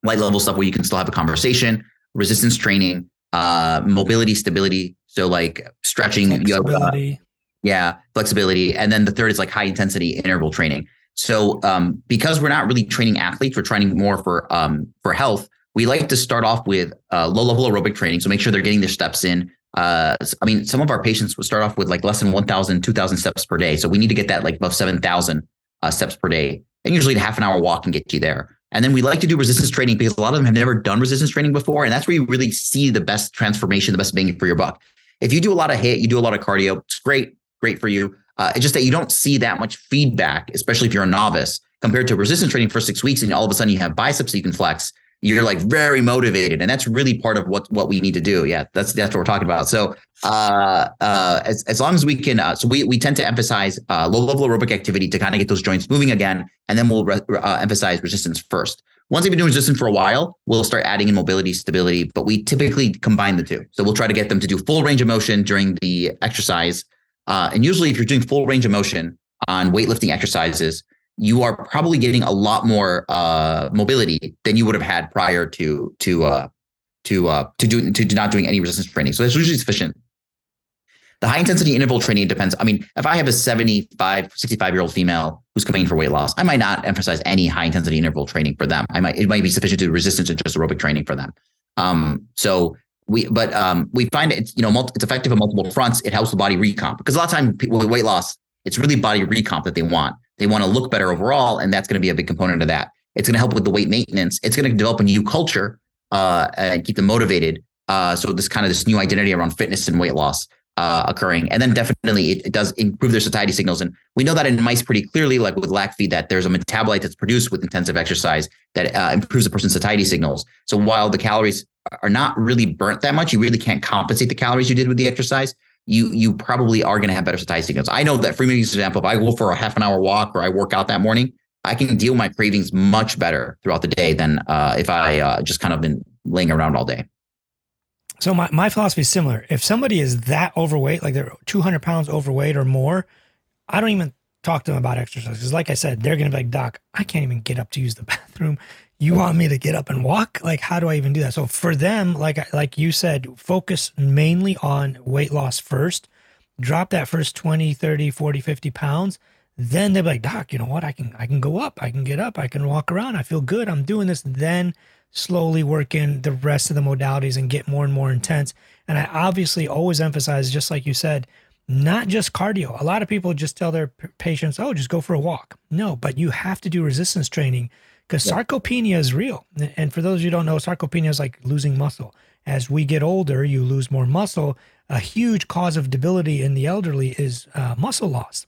light level stuff where you can still have a conversation, resistance training, uh, mobility, stability. So like stretching, flexibility. yoga, yeah, flexibility, and then the third is like high intensity interval training. So um, because we're not really training athletes, we're training more for um, for health. We like to start off with uh, low level aerobic training, so make sure they're getting their steps in. Uh, I mean, some of our patients will start off with like less than 1,000, 2,000 steps per day. So we need to get that like above 7,000 uh, steps per day. And usually a half an hour walk can get you there. And then we like to do resistance training because a lot of them have never done resistance training before. And that's where you really see the best transformation, the best bang for your buck. If you do a lot of HIIT, you do a lot of cardio, it's great, great for you. Uh, it's just that you don't see that much feedback, especially if you're a novice, compared to resistance training for six weeks, and all of a sudden you have biceps you can flex. You're like very motivated, and that's really part of what what we need to do. Yeah, that's that's what we're talking about. So, uh, uh, as as long as we can, uh, so we we tend to emphasize uh, low level aerobic activity to kind of get those joints moving again, and then we'll re- uh, emphasize resistance first. Once they've been doing resistance for a while, we'll start adding in mobility, stability, but we typically combine the two. So we'll try to get them to do full range of motion during the exercise uh, and usually, if you're doing full range of motion on weightlifting exercises, you are probably getting a lot more uh, mobility than you would have had prior to to uh, to uh, to do to not doing any resistance training. So that's usually sufficient. The high intensity interval training depends. I mean, if I have a 75, 65 year old female who's coming in for weight loss, I might not emphasize any high intensity interval training for them. I might it might be sufficient to resistance and just aerobic training for them. Um, so we but um, we find it's you know multi, it's effective on multiple fronts. It helps the body recomp because a lot of times people with weight loss, it's really body recomp that they want. They want to look better overall, and that's going to be a big component of that. It's going to help with the weight maintenance. It's going to develop a new culture uh, and keep them motivated. Uh, so this kind of this new identity around fitness and weight loss uh, occurring. And then definitely it, it, does improve their satiety signals. And we know that in mice pretty clearly, like with Lac-Phe, that there's a metabolite that's produced with intensive exercise that uh, improves a person's satiety signals. So while the calories are not really burnt that much, you really can't compensate the calories you did with the exercise. You you probably are going to have better satiety signals. I know that for me, for example, if I go for a half an hour walk or I work out that morning, I can deal my cravings much better throughout the day than uh, if I uh, just kind of been laying around all day. So my, my philosophy is similar. If somebody is that overweight, like they're 200 pounds overweight or more, I don't even talk to them about exercise. Because like I said, they're going to be like, doc, I can't even get up to use the bathroom. You want me to get up and walk? Like, how do I even do that? So for them, like, like you said, focus mainly on weight loss first, drop that first 20, 30, 40, 50 pounds. Then they're like, doc, you know what? I can, I can go up. I can get up. I can walk around. I feel good. I'm doing this. Then slowly work in the rest of the modalities and get more and more intense. And I obviously always emphasize, just like you said, not just cardio. A lot of people just tell their patients, oh, just go for a walk. No, but you have to do resistance training because yeah. sarcopenia is real. And for those of you who don't know, sarcopenia is like losing muscle. As we get older, you lose more muscle. A huge cause of debility in the elderly is uh, muscle loss.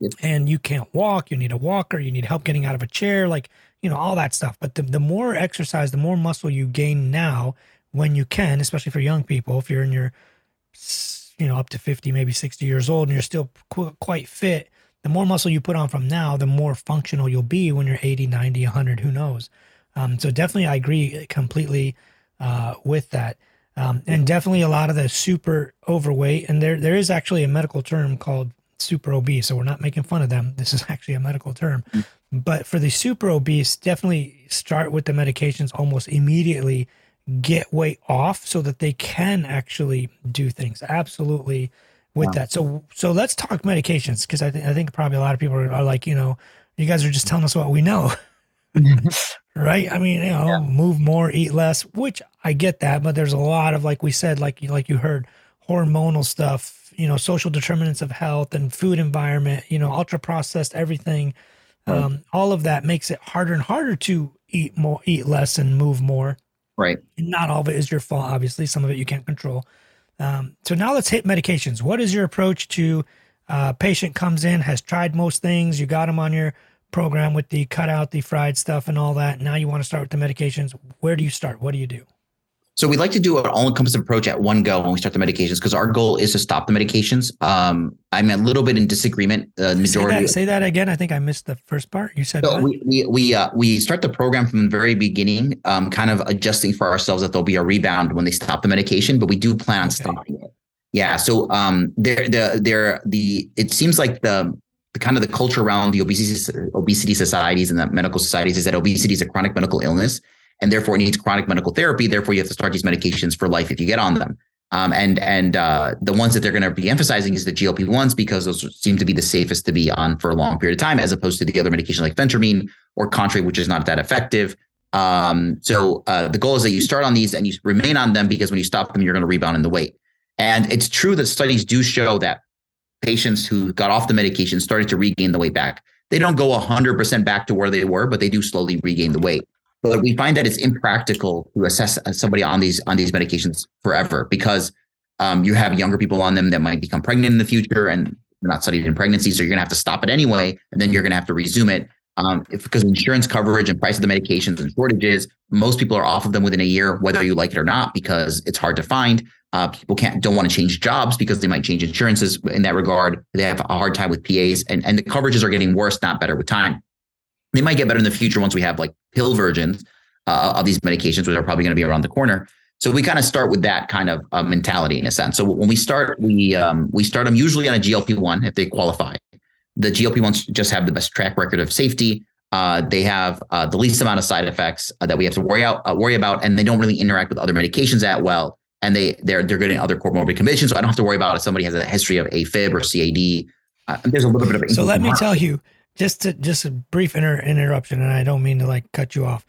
Yep. And you can't walk, you need a walker, you need help getting out of a chair. Like you know, all that stuff. But the, the more exercise, the more muscle you gain now when you can, especially for young people, if you're in your, you know, up to 50, maybe 60 years old and you're still qu- quite fit, the more muscle you put on from now, the more functional you'll be when you're 80, 90, 100, who knows. Um, so definitely, I agree completely uh, with that. Um, and definitely a lot of the super overweight, and there there is actually a medical term called super obese. So we're not making fun of them. This is actually a medical term. But for the super obese, definitely start with the medications almost immediately, get weight off so that they can actually do things. Absolutely with wow. that. So so let's talk medications because I think I think probably a lot of people are, are, like, you know, you guys are just telling us what we know. Mm-hmm. right? I mean, you know, yeah. move more, eat less, which I get that, but there's a lot of like we said, like like you heard, hormonal stuff, you know, social determinants of health and food environment, you know, ultra processed everything um, all of that makes it harder and harder to eat more, eat less, and move more. Right. And not all of it is your fault. Obviously, some of it you can't control. Um, so now let's hit medications. What is your approach to uh, patient comes in, has tried most things, you got them on your program with the cut out the fried stuff and all that. Now you want to start with the medications. Where do you start? What do you do? So we like to do an all-encompassing approach at one go when we start the medications because our goal is to stop the medications. Um, I'm a little bit in disagreement. The majority. Say that, say that, again. I think I missed the first part. You said so we we we, uh, we start the program from the very beginning, um, kind of adjusting for ourselves that there'll be a rebound when they stop the medication, but we do plan on okay. stopping it. Yeah. So um, there the there the it seems like the the kind of the culture around the obesity obesity societies and the medical societies is that obesity is a chronic medical illness and therefore it needs chronic medical therapy. Therefore, you have to start these medications for life if you get on them. Um, and and uh, the ones that they're going to be emphasizing is the GLP ones because those seem to be the safest to be on for a long period of time, as opposed to the other medication like phentermine or Contrave, which is not that effective. Um, so uh, the goal is that you start on these and you remain on them because when you stop them, you're going to rebound in the weight. And it's true that studies do show that patients who got off the medication started to regain the weight back. They don't go 100% back to where they were, but they do slowly regain the weight. But we find that it's impractical to assess somebody on these on these medications forever because um, you have younger people on them that might become pregnant in the future and not studied in pregnancy, so you're going to have to stop it anyway, and then you're going to have to resume it. Um, if, because insurance coverage and price of the medications and shortages, most people are off of them within a year, whether you like it or not, because it's hard to find. Uh, people can't don't want to change jobs because they might change insurances in that regard. They have a hard time with PAs, and and the coverages are getting worse, not better with time. They might get better in the future once we have like pill versions uh, of these medications, which are probably going to be around the corner. So we kind of start with that kind of uh, mentality in a sense. So when we start, we um, we start them usually on a GLP one if they qualify. The GLP ones just have the best track record of safety. Uh, they have uh, the least amount of side effects uh, that we have to worry out uh, worry about, and they don't really interact with other medications that well. And they they're they're getting other comorbid conditions, so I don't have to worry about if somebody has a history of AFib or CAD. there's a little bit of so let me tell you just to just a brief inter- interruption and i don't mean to like cut you off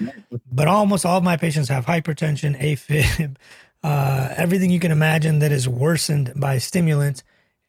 but almost all of my patients have hypertension afib uh, everything you can imagine that is worsened by stimulants.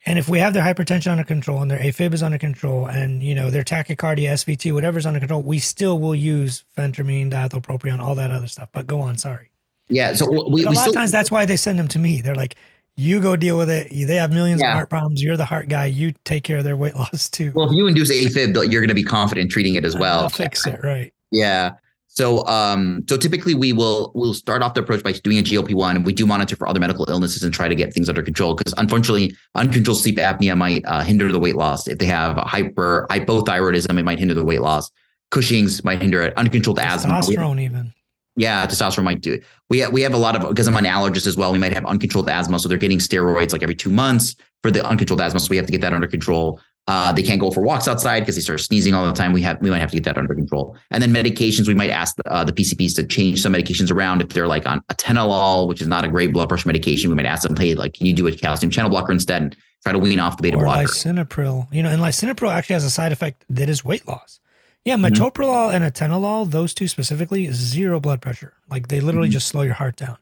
And if we have their hypertension under control and their AFib is under control and, you know, their tachycardia, SVT, whatever's under control, we still will use phentermine, diethylpropion, all that other stuff. But go on, sorry. Yeah. So we, a lot still, of times that's why they send them to me. They're like, you go deal with it. They have millions Yeah. of heart problems. You're the heart guy. You take care of their weight loss too. well, if you induce AFib, you're going to be confident treating it as well. I'll fix it. Right. Yeah. So um so typically we will we'll start off the approach by doing a GLP-1 we do monitor for other medical illnesses and try to get things under control because unfortunately uncontrolled sleep apnea might uh, hinder the weight loss if they have hyper hypothyroidism it might hinder the weight loss Cushing's might hinder it uncontrolled asthma Testosterone even. Yeah testosterone might do it we have, we have a lot of because I'm an allergist as well we might have uncontrolled asthma so they're getting steroids like every 2 months for the uncontrolled asthma so we have to get that under control uh, they can't go for walks outside because they start sneezing all the time. We have we might have to get that under control. And then medications, we might ask uh, the PCPs to change some medications around. If they're like on atenolol, which is not a great blood pressure medication, we might ask them, hey, like, can you do a calcium channel blocker instead and try to wean off the beta or blocker? lisinopril. You know, and lisinopril actually has a side effect that is weight loss. Yeah, Mhm. metoprolol and atenolol, those two specifically, zero blood pressure. Like they literally Mhm. just slow your heart down.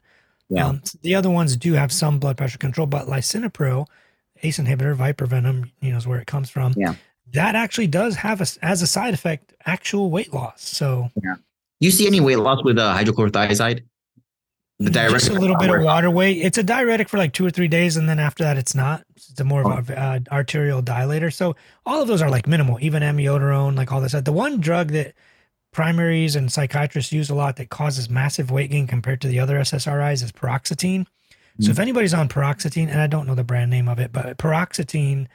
Yeah. Um, the other ones do have some blood pressure control, but lisinopril, ACE inhibitor, viper venom, you know, is where it comes from. Yeah. That actually does have a, as a side effect actual weight loss. So you see any weight loss with uh, hydrochlorothiazide? The just a little bit of water weight. It's a diuretic for like two or three days, and then after that, it's not. It's a more Oh. of a uh, arterial dilator. So all of those are like minimal, even amiodarone, like all this. The one drug that primaries and psychiatrists use a lot that causes massive weight gain compared to the other SSRIs is paroxetine. So if anybody's on paroxetine, and I don't know the brand name of it, but paroxetine,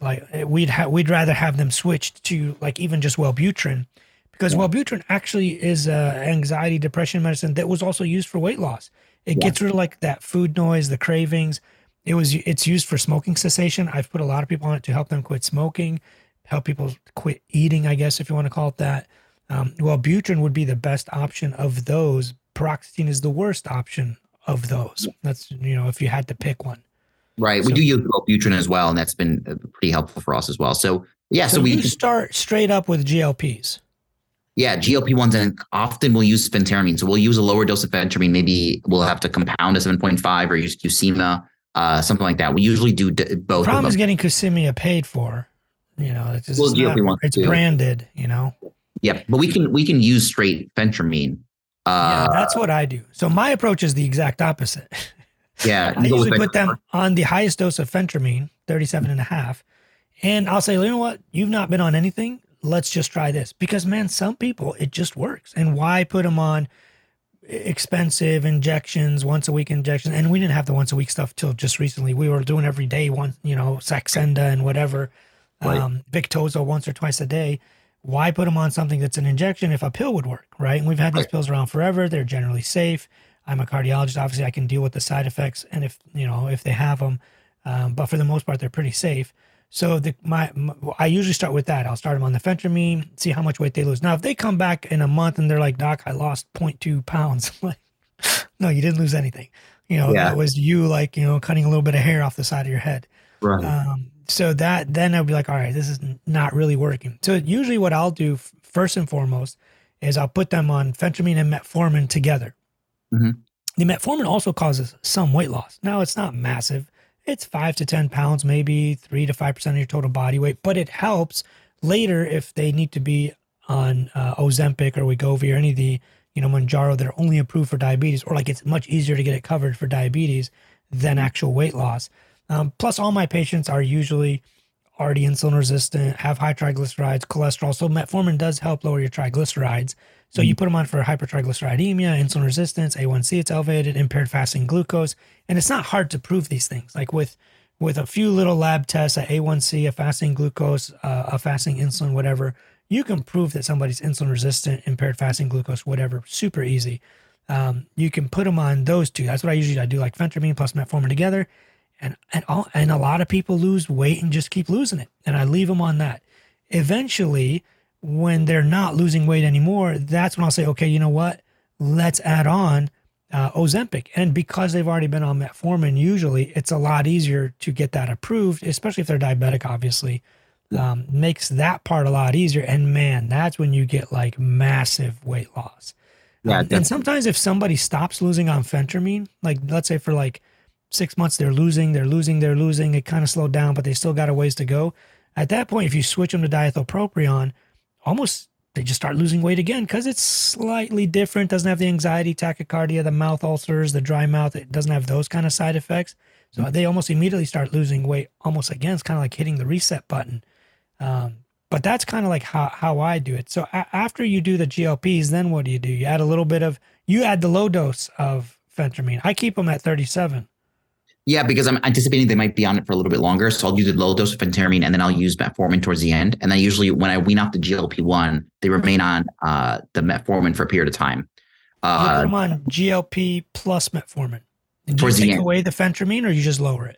like we'd ha- we'd rather have them switched to like even just Wellbutrin, because Wellbutrin actually is a anxiety depression medicine that was also used for weight loss. It Yeah. gets rid of like that food noise, the cravings. It was it's used for smoking cessation. I've put a lot of people on it to help them quit smoking, help people quit eating, I guess if you want to call it that. Um, Wellbutrin would be the best option of those. Paroxetine is the worst option of those. That's you know if you had to pick one. Right. we do use Wellbutrin as well, and that's been uh, pretty helpful for us as well. So yeah, so, So, we start straight up with GLPs. Yeah, GLP ones, and often we'll use phentermine. So we'll use a lower dose of phentermine. Maybe we'll have to compound a seven point five or use Qsymia, uh, something like that. We usually do d- both. The problem is getting Qsymia paid for. You know, it's, it's, Well, not- GLP-1s it's too. branded. You know, Yeah, but we can we can use straight phentermine. yeah, Uh, that's what I do. So my approach is the exact opposite. yeah, I you go with usually put them on the highest dose of phentermine, 37 and a half. And I'll say, you know what? You've not been on anything. Let's just try this. Because, man, some people, it just works. And why put them on expensive injections, once a week injections? And we didn't have the once a week stuff till just recently. We were doing every day, one, you know, Saxenda and whatever, Right. um, Victoza once or twice a day. Why put them on something that's an injection if a pill would work, right? And we've had these Right. pills around forever. They're generally safe. I'm a cardiologist. Obviously, I can deal with the side effects, and if you know if they have them, um, but for the most part, they're pretty safe. So the my, my I usually start with that. I'll start them on the phentermine, see how much weight they lose. Now, if they come back in a month and they're like, "Doc, I lost 0.2 pounds," I'm like, no, you didn't lose anything. You know, Yeah. that was you like you know cutting a little bit of hair off the side of your head. Right. Um, so that then I'll be like, all right, this is not really working. So usually what I'll do first and foremost is I'll put them on phentermine and metformin together. Mhm. The metformin also causes some weight loss. Now it's not massive. It's five to 10 pounds, maybe three to 5% of your total body weight, but it helps later if they need to be on uh, Ozempic or Wegovy or any of the, you know, Mounjaro that are only approved for diabetes, or like it's much easier to get it covered for diabetes than actual weight loss. Um, plus, all my patients are usually already insulin resistant, have high triglycerides, cholesterol. So metformin does help lower your triglycerides. So you put them on for hypertriglyceridemia, insulin resistance, A1C, it's elevated, impaired fasting glucose, and it's not hard to prove these things. Like with with a few little lab tests, a A1C, a fasting glucose, uh, a fasting insulin, whatever, you can prove that somebody's insulin resistant, impaired fasting glucose, whatever. Super easy. Um, you can put them on those two. That's what I usually I do, like phentermine plus metformin together and and all and a lot of people lose weight and just keep losing it. And i leave them on that. Eventually when they're not losing weight anymore that's when i'll say okay you know what? Let's add on uh, ozempic. And because they've already been on metformin usually it's a lot easier to get that approved especially if they're diabetic obviously um, makes that part a lot easier. And man that's when you get like massive weight loss. Yeah, Um, and sometimes if somebody stops losing on phentermine, like let's say for like six months they're losing, they're losing, they're losing, it kind of slowed down, but they still got a ways to go. At that point, if you switch them to diethylpropion, almost they just start losing weight again because it's slightly different. Doesn't have the anxiety, tachycardia, the mouth ulcers, the dry mouth. It doesn't have those kind of side effects. So they almost immediately start losing weight almost again. It's kind of like hitting the reset button. Um, but that's kind of like how, how I do it. So a- after you do the GLPs, then what do you do? You add a little bit of, you add the low dose of phentermine. I keep them at 37. Yeah, because I'm anticipating they might be on it for a little bit longer. So I'll use a low dose of phentermine and then I'll use metformin towards the end. And then usually when I wean off the GLP one, they remain on uh, the metformin for a period of time. You Uh, them on GLP plus metformin. And do you Towards the take end. away the phentermine or you just lower it?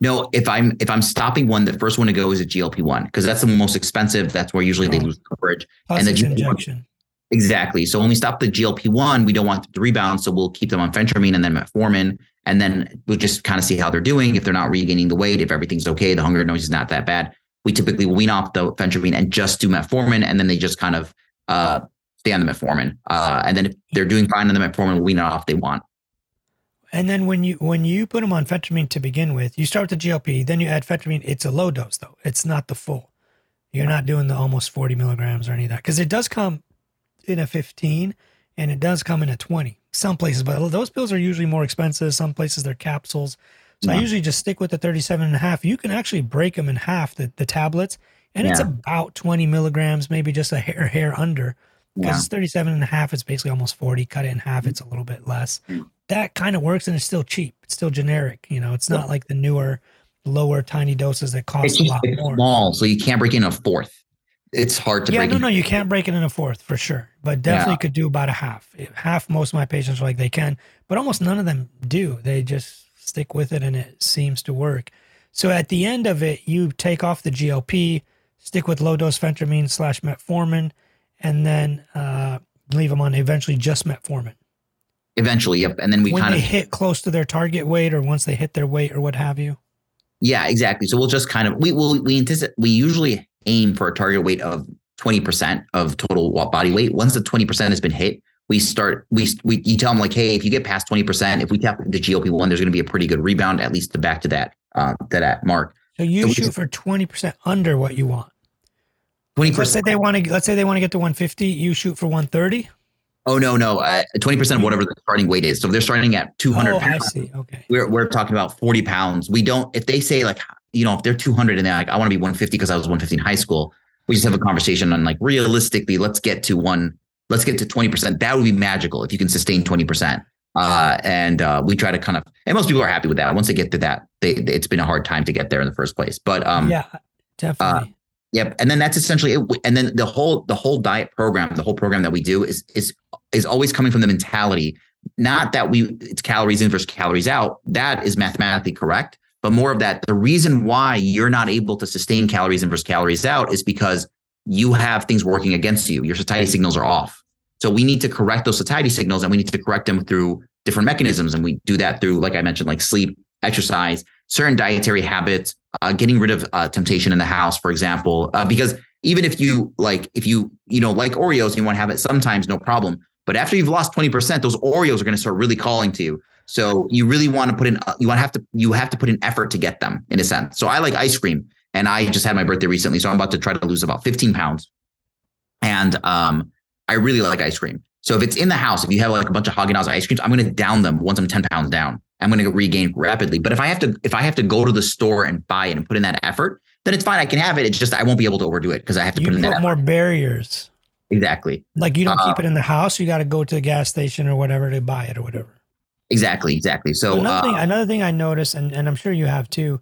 no, if I'm if I'm stopping one, the first one to go is a GLP one because that's the most expensive. That's where usually they Oh. lose coverage. Plus And the it's GLP-1 injection. Exactly. So when we stop the GLP one, we don't want them to rebound, so we'll keep them on phentermine and then metformin, and then we'll just kind of see how they're doing. If they're not regaining the weight, if everything's okay, the hunger noise is not that bad. We typically wean off the phentermine and just do metformin, and then they just kind of uh, stay on the metformin. Uh, and then if they're doing fine on the metformin, we'll wean it off they want. And then when you when you put them on phentermine to begin with, you start with the GLP, then you add phentermine. It's a low dose though; it's not the full. You're not doing the almost 40 milligrams or any of that because it does come in a 15 and it does come in a 20. Some places, but those pills are usually more expensive. Some places they're capsules. So I usually just stick with the 37 and a half. You can actually break them in half, the, the tablets, and it's about 20 milligrams, maybe just a hair hair under. Because Yeah. it's 37 and a half, it's basically almost 40. Cut it in half, it's a little bit less. Mm. That kind of works and it's still cheap. It's still generic. You know, it's not like the newer, lower, tiny doses that cost a lot it's more. small, so you can't break in a fourth. It's hard to Yeah, break. no, no, you can't break it in a fourth for sure, but definitely Yeah. could do about a half. Half, most of my patients are like they can, but almost none of them do. They just stick with it and it seems to work. So at the end of it, you take off the GLP, stick with low dose phentermine slash metformin, and then uh, leave them on eventually just metformin. Eventually, yep. And then we when kind they of hit close to their target weight or once they hit their weight or what have you. Yeah, exactly. So we'll just kind of we will we anticipate we usually aim for a target weight of twenty percent of total body weight. Once the twenty percent has been hit, we start we we you tell them like, hey, if you get past twenty percent, if we tap the GLP one, there's going to be a pretty good rebound, at least to back to that uh, to that mark. So you So shoot just- for twenty percent under what you want. Twenty Let's say they want to. Let's say they want to get to one fifty. You shoot for one thirty. Oh no, no, twenty percent of whatever the starting weight is. So if they're starting at two hundred Oh, I pounds. see. Okay. We're we're talking about forty pounds. We don't if they say like you know if they're two hundred and they're like I want to be one fifty because I was one fifty in high school. We just have a conversation on like realistically, let's get to one. Let's get to twenty percent. That would be magical if you can sustain twenty percent. Uh, and uh, we try to kind of, and most people are happy with that. Once they get to that, they, it's been a hard time to get there in the first place. But um, yeah, definitely. Yep, and then that's essentially it. And then the whole the whole diet program, the whole program that we do is is is always coming from the mentality, not that we it's calories in versus calories out. That is mathematically correct, but more of that. The reason why you're not able to sustain calories in versus calories out is because you have things working against you. Your satiety signals are off. So we need to correct those satiety signals, and we need to correct them through different mechanisms. And we do that through, like I mentioned, like sleep, exercise, certain dietary habits, uh, getting rid of uh, temptation in the house, for example, uh, because even if you like, if you, you know, like Oreos, you want to have it sometimes, no problem. But after you've lost 20%, those Oreos are going to start really calling to you. So you really want to put in, uh, you want to have to, you have to put in effort to get them in a sense. So I like ice cream and I just had my birthday recently. So I'm about to try to lose about 15 pounds. And um, I really like ice cream. So if it's in the house, if you have like a bunch of Haagen Dazs ice creams, I'm going to down them once I'm 10 pounds down. I'm going to regain rapidly. But if I have to, if I have to go to the store and buy it and put in that effort, then it's fine. I can have it. It's just I won't be able to overdo it because I have to You put in that. put effort. more barriers. Exactly, Like you don't Uh, keep it in the house. You got to go to the gas station or whatever to buy it or whatever. Exactly, exactly. So another uh, thing, another thing I noticed, and, and I'm sure you have too,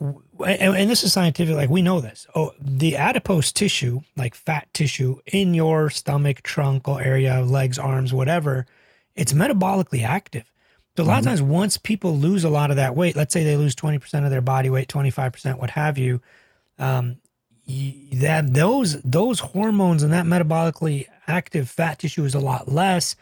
and, and this is scientific. Like we know this. Oh, the adipose tissue, like fat tissue in your stomach, trunk, or area, legs, arms, whatever, it's metabolically active. So a lot of Mhm. times, once people lose a lot of that weight, let's say they lose 20% of their body weight, 25%, what have you, um, y- that those those hormones and that metabolically active fat tissue is a lot less.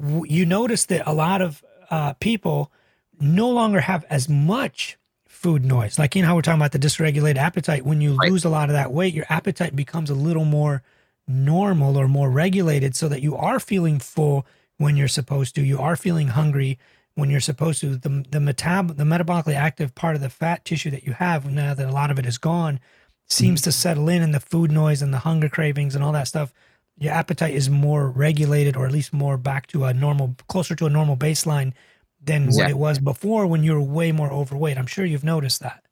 You notice that a lot of uh, people no longer have as much food noise. Like you know how we're talking about the dysregulated appetite. When you Right. lose a lot of that weight, your appetite becomes a little more normal or more regulated so that you are feeling full when you're supposed to. You are feeling hungry when you're supposed to. The the metab the metabolically active part of the fat tissue that you have now that a lot of it is gone seems mm-hmm. to settle in and the food noise and the hunger cravings and all that stuff. Your appetite is more regulated or at least more back to a normal closer to a normal baseline than exactly. what it was before when you were way more overweight. I'm sure you've noticed that.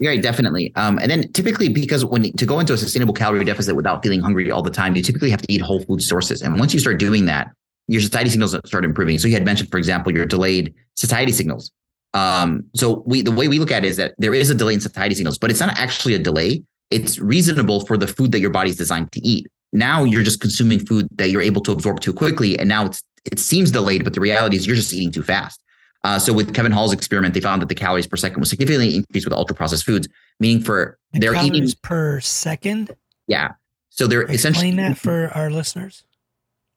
Yeah, definitely. Um, and then typically, because when to go into a sustainable calorie deficit without feeling hungry all the time, you typically have to eat whole food sources. And once you start doing that, your satiety signals start improving. So you had mentioned, for example, your delayed satiety signals. Um, so we the way we look at it is that there is a delay in satiety signals, but it's not actually a delay. It's reasonable for the food that your body's designed to eat. Now you're just consuming food that you're able to absorb too quickly, and now it's it seems delayed, but the reality is you're just eating too fast. Uh, so with Kevin Hall's experiment, they found that the calories per second was significantly increased with ultra processed foods, meaning for the they're eating per second. Yeah. So they're Explain essentially that for our listeners.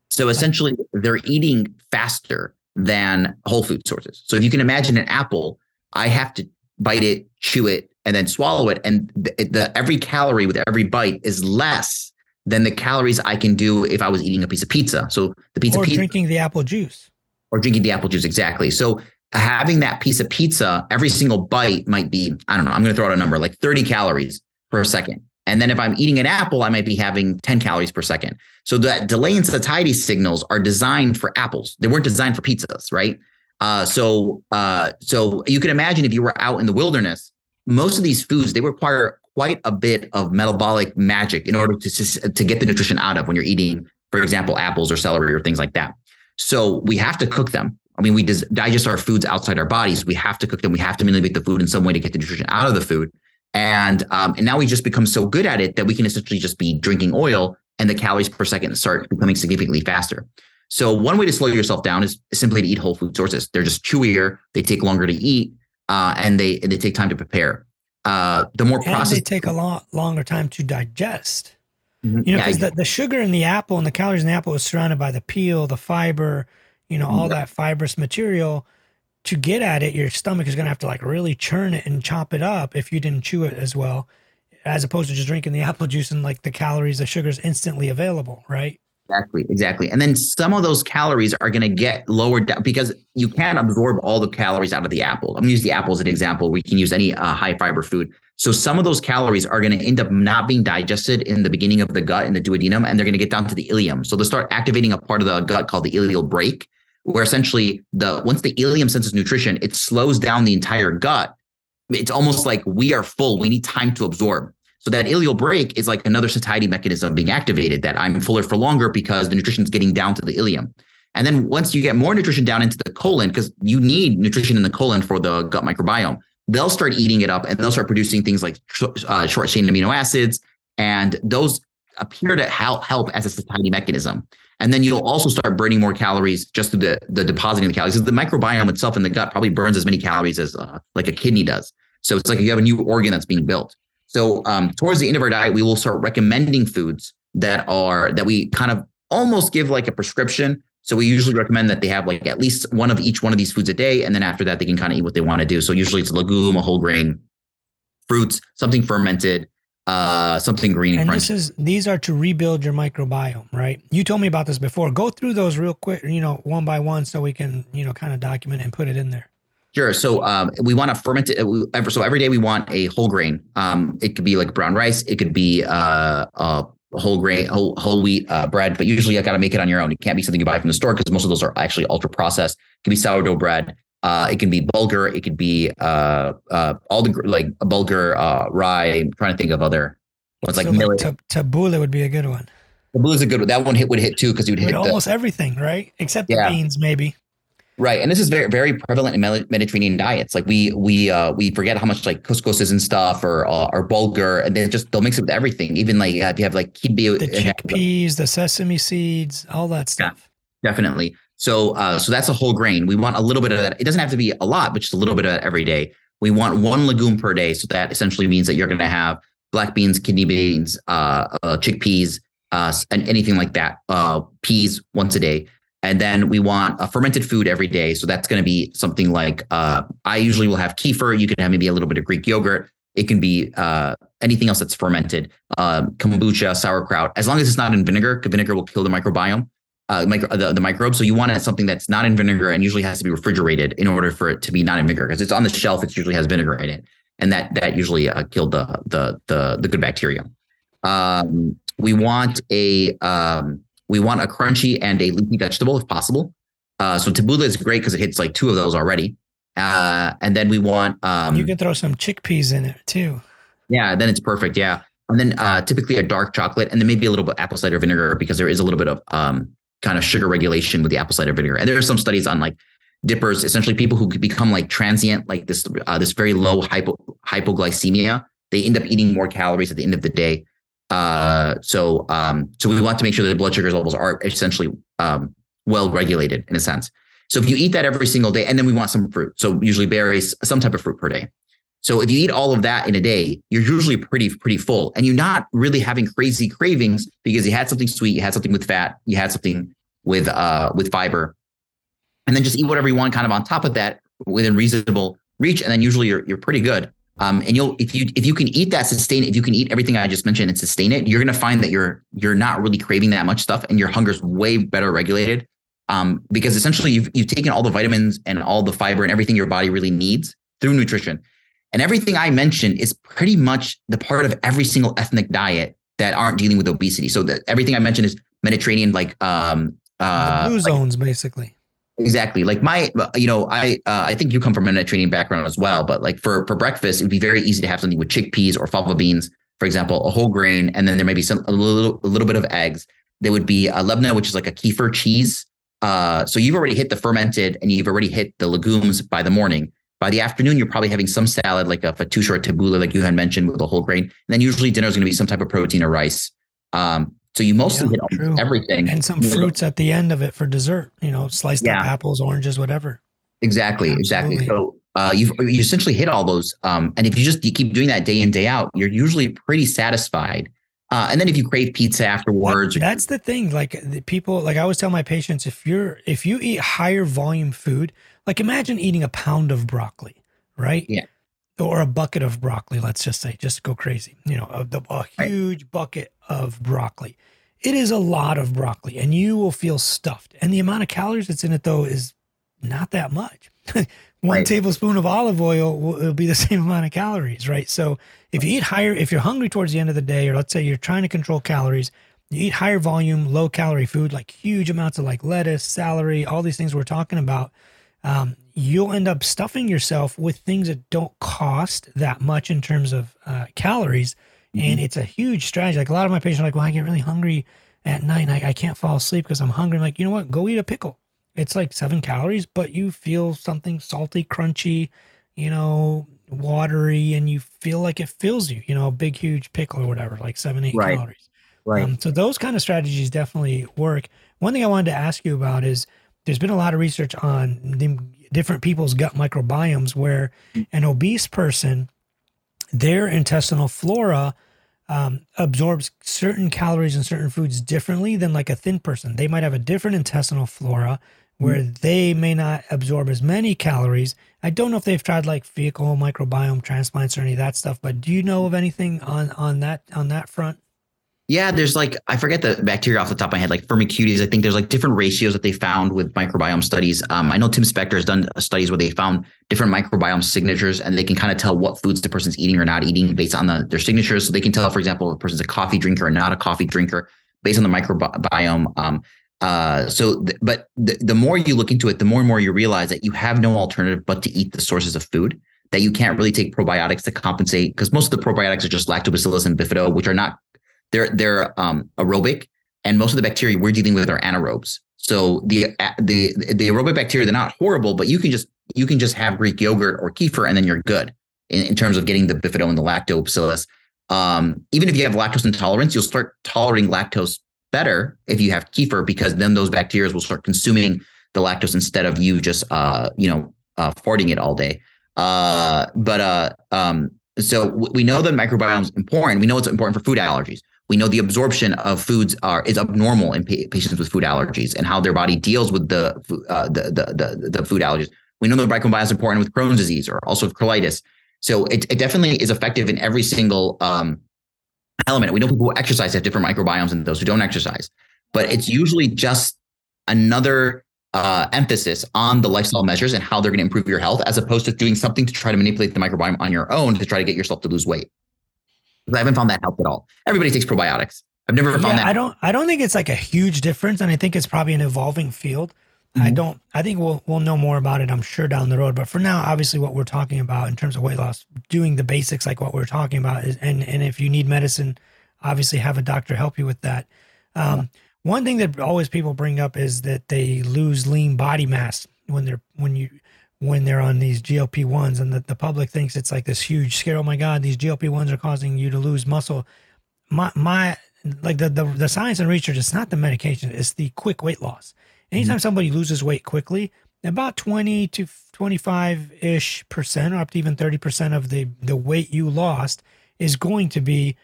So essentially, they're eating faster than whole food sources. So if you can imagine an apple, I have to bite it, chew it, and then swallow it, and the, the every calorie with every bite is less than the calories I can do if I was eating a piece of pizza. So the pizza or pizza, drinking the apple juice, or drinking the apple juice exactly. So having that piece of pizza, every single bite might be I don't know. I'm going to throw out a number like 30 calories per second. And then if I'm eating an apple, I might be having 10 calories per second. So that delay in satiety signals are designed for apples. They weren't designed for pizzas, right? Uh, so uh, so you can imagine if you were out in the wilderness, most of these foods they require quite a bit of metabolic magic in order to to get the nutrition out of when you're eating, for example, apples or celery or things like that. So we have to cook them. I mean, we digest our foods outside our bodies. We have to cook them. We have to manipulate the food in some way to get the nutrition out of the food. And um, and now we just become so good at it that we can essentially just be drinking oil and the calories per second start becoming significantly faster. So one way to slow yourself down is simply to eat whole food sources. They're just chewier, they take longer to eat, uh, and they they take time to prepare. Uh, the more processed, they take a lot longer time to digest. Mm-hmm. You know, because yeah, the, the sugar in the apple and the calories in the apple is surrounded by the peel, the fiber, you know, all that fibrous material to get at it, your stomach is going to have to like really churn it and chop it up if you didn't chew it as well, as opposed to just drinking the apple juice and like the calories, the sugars instantly available, right? Exactly, exactly. And then some of those calories are going to get lowered down because you can't absorb all the calories out of the apple. I'm going to use the apple as an example. We can use any uh, high fiber food. So some of those calories are going to end up not being digested in the beginning of the gut in the duodenum, and they're going to get down to the ileum. So they'll start activating a part of the gut called the ileal brake, where essentially the once the ileum senses nutrition, it slows down the entire gut. It's almost like we are full. We need time to absorb. So that ileal brake is like another satiety mechanism being activated that I'm fuller for longer because the nutrition is getting down to the ileum. And then once you get more nutrition down into the colon, because you need nutrition in the colon for the gut microbiome, they'll start eating it up and they'll start producing things like uh, short chain amino acids. And those appear to help, help as a satiety mechanism. And then you'll also start burning more calories just through the, the depositing the calories. Because the microbiome itself in the gut probably burns as many calories as uh, like a kidney does. So it's like you have a new organ that's being built. So um, towards the end of our diet, we will start recommending foods that are that we kind of almost give like a prescription. So we usually recommend that they have like at least one of each one of these foods a day, and then after that they can kind of eat what they want to do. So usually it's a legume, a whole grain, fruits, something fermented, uh, something green. And this is these are to rebuild your microbiome, right? You told me about this before. Go through those real quick, you know, one by one, so we can, you know, kind of document and put it in there. Sure. So um, we want to ferment it. Uh, so every day we want a whole grain. Um, it could be like brown rice. It could be uh, uh, whole grain, whole, whole wheat uh, bread. But usually you got to make it on your own. It can't be something you buy from the store because most of those are actually ultra processed. It can be sourdough bread. Uh, it can be bulgur. It could be uh, uh, all the like bulgur, uh, rye. I'm trying to think of other like millet. Like tabbouleh would be a good one. Tabbouleh is a good one. That one hit would hit too because you would hit almost everything, right? Except yeah. the beans, maybe. Right, and this is very very prevalent in Mediterranean diets. Like we we uh we forget how much like couscous is and stuff, or uh, or bulgur, and they just they'll mix it with everything. Even like if you have like kibbeh, the chickpeas, the sesame seeds, all that stuff. Yeah, definitely. So uh so that's a whole grain. We want a little bit of that. It doesn't have to be a lot, but just a little bit of that every day. We want one legume per day. So that essentially means that you're going to have black beans, kidney beans, uh, uh, chickpeas, uh, and anything like that. Uh, peas once a day. And then we want a fermented food every day. So that's going to be something like uh, I usually will have kefir. You can have maybe a little bit of Greek yogurt. It can be uh, anything else that's fermented, um, kombucha, sauerkraut. As long as it's not in vinegar, vinegar will kill the microbiome, uh, micro, the, the microbes. So you want something that's not in vinegar and usually has to be refrigerated in order for it to be not in vinegar because it's on the shelf. It usually has vinegar in it, and that that usually uh, killed the the the the good bacteria. Um, we want a um, we want a crunchy and a leafy vegetable if possible. Uh, so tabbouleh is great because it hits like two of those already. Uh, and then we want um, you can throw some chickpeas in it too. Yeah, then it's perfect. Yeah, and then uh, typically a dark chocolate, and then maybe a little bit apple cider vinegar because there is a little bit of um, kind of sugar regulation with the apple cider vinegar. And there are some studies on like dippers, essentially people who become like transient, like this uh, this very low hypo, hypoglycemia. They end up eating more calories at the end of the day. Uh, so um, so we want to make sure that the blood sugar levels are essentially um, well regulated in a sense. So if you eat that every single day, and then we want some fruit. So usually berries, some type of fruit per day. So if you eat all of that in a day, you're usually pretty pretty full, and you're not really having crazy cravings because you had something sweet, you had something with fat, you had something with uh with fiber, and then just eat whatever you want, kind of on top of that within reasonable reach, and then usually you're you're pretty good. Um, and you'll if you if you can eat that sustain if you can eat everything I just mentioned and sustain it, you're gonna find that you're you're not really craving that much stuff, and your hunger's way better regulated um, because essentially you've you've taken all the vitamins and all the fiber and everything your body really needs through nutrition. And everything I mentioned is pretty much the part of every single ethnic diet that aren't dealing with obesity. So that everything I mentioned is Mediterranean, like um, uh, blue zones, like, basically. Exactly. Like my, you know, I uh, I think you come from a Mediterranean background as well. But like for for breakfast, it'd be very easy to have something with chickpeas or fava beans, for example, a whole grain, and then there may be some a little a little bit of eggs. There would be a lebna, which is like a kefir cheese uh, so you've already hit the fermented and you've already hit the legumes by the morning. By the afternoon, you're probably having some salad like a fattoush or a tabbouleh, like you had mentioned, with a whole grain. And then usually dinner is going to be some type of protein or rice. Um, so you mostly yeah, hit everything. And some fruits at the end of it for dessert, you know, sliced yeah. up apples, oranges, whatever. Exactly, Absolutely. exactly. So uh, you've you essentially hit all those. Um, and if you just you keep doing that day in day out, you're usually pretty satisfied. Uh, and then if you crave pizza afterwards, that, that's the thing. Like the people, like I always tell my patients, if you're if you eat higher volume food, like imagine eating a pound of broccoli, right? Yeah. Or a bucket of broccoli, let's just say, just go crazy. You know, a, a huge right. bucket of broccoli. It is a lot of broccoli, and you will feel stuffed. And the amount of calories that's in it, though, is not that much. one right. tablespoon of olive oil will, will, be the same amount of calories, right? So if you eat higher, if you're hungry towards the end of the day, or let's say you're trying to control calories, you eat higher volume, low calorie food, like huge amounts of like lettuce, celery, all these things we're talking about. Um, you'll end up stuffing yourself with things that don't cost that much in terms of uh, calories. Mm-hmm. And it's a huge strategy. Like a lot of my patients are like, well, I get really hungry at night. I, I can't fall asleep because I'm hungry. I'm like, you know what? Go eat a pickle it's like seven calories, but you feel something salty, crunchy, you know, watery, and you feel like it fills you, you know, a big, huge pickle or whatever, like seven, eight right. calories. Right. Um, so those kind of strategies definitely work. One thing I wanted to ask you about is there's been a lot of research on different people's gut microbiomes where an obese person, their intestinal flora um, absorbs certain calories and certain foods differently than like a thin person. They might have a different intestinal flora where mm. they may not absorb as many calories. I don't know if they've tried like fecal microbiome transplants or any of that stuff, but do you know of anything on on that on that front? Yeah, there's like I forget the bacteria off the top of my head, like Firmicutes. I think there's like different ratios that they found with microbiome studies. Um, I know Tim Spector has done studies where they found different microbiome signatures, and they can kind of tell what foods the person's eating or not eating based on the, their signatures. So they can tell, for example, if a person's a coffee drinker or not a coffee drinker based on the microbiome. Um, uh, so, th- but the, the more you look into it, the more and more you realize that you have no alternative but to eat the sources of food. That you can't really take probiotics to compensate because most of the probiotics are just lactobacillus and bifido, which are not they're they're um, aerobic, and most of the bacteria we're dealing with are anaerobes. So the the the aerobic bacteria they're not horrible, but you can just you can just have Greek yogurt or kefir and then you're good in, in terms of getting the bifido and the lactobacillus. Um, even if you have lactose intolerance, you'll start tolerating lactose better if you have kefir because then those bacteria will start consuming the lactose instead of you just uh you know uh farting it all day uh but uh um so we know that microbiome is important we know it's important for food allergies we know the absorption of foods are is abnormal in pa- patients with food allergies and how their body deals with the uh, the, the, the the food allergies we know the microbiome is important with Crohn's disease or also with colitis So it, it definitely is effective in every single um, element. We know people who exercise have different microbiomes than those who don't exercise, but it's usually just another uh, emphasis on the lifestyle measures and how they're going to improve your health, as opposed to doing something to try to manipulate the microbiome on your own to try to get yourself to lose weight. I haven't found that help at all. Everybody takes probiotics. I've never found yeah, that. I don't. I don't think it's like a huge difference, and I think it's probably an evolving field. Mm-hmm. I don't. I think we'll we'll know more about it. I'm sure down the road. But for now, obviously, what we're talking about in terms of weight loss, doing the basics like what we're talking about is, and and if you need medicine, obviously have a doctor help you with that. Um, one thing that always people bring up is that they lose lean body mass when they're when you when they're on these GLP ones, and the, the public thinks it's like this huge scare. Oh my God, these GLP ones are causing you to lose muscle. My my like the, the the science and research. It's not the medication. It's the quick weight loss. Anytime mm-hmm. somebody loses weight quickly, about twenty to twenty five ish percent, or up to even thirty percent of the the weight you lost is going to be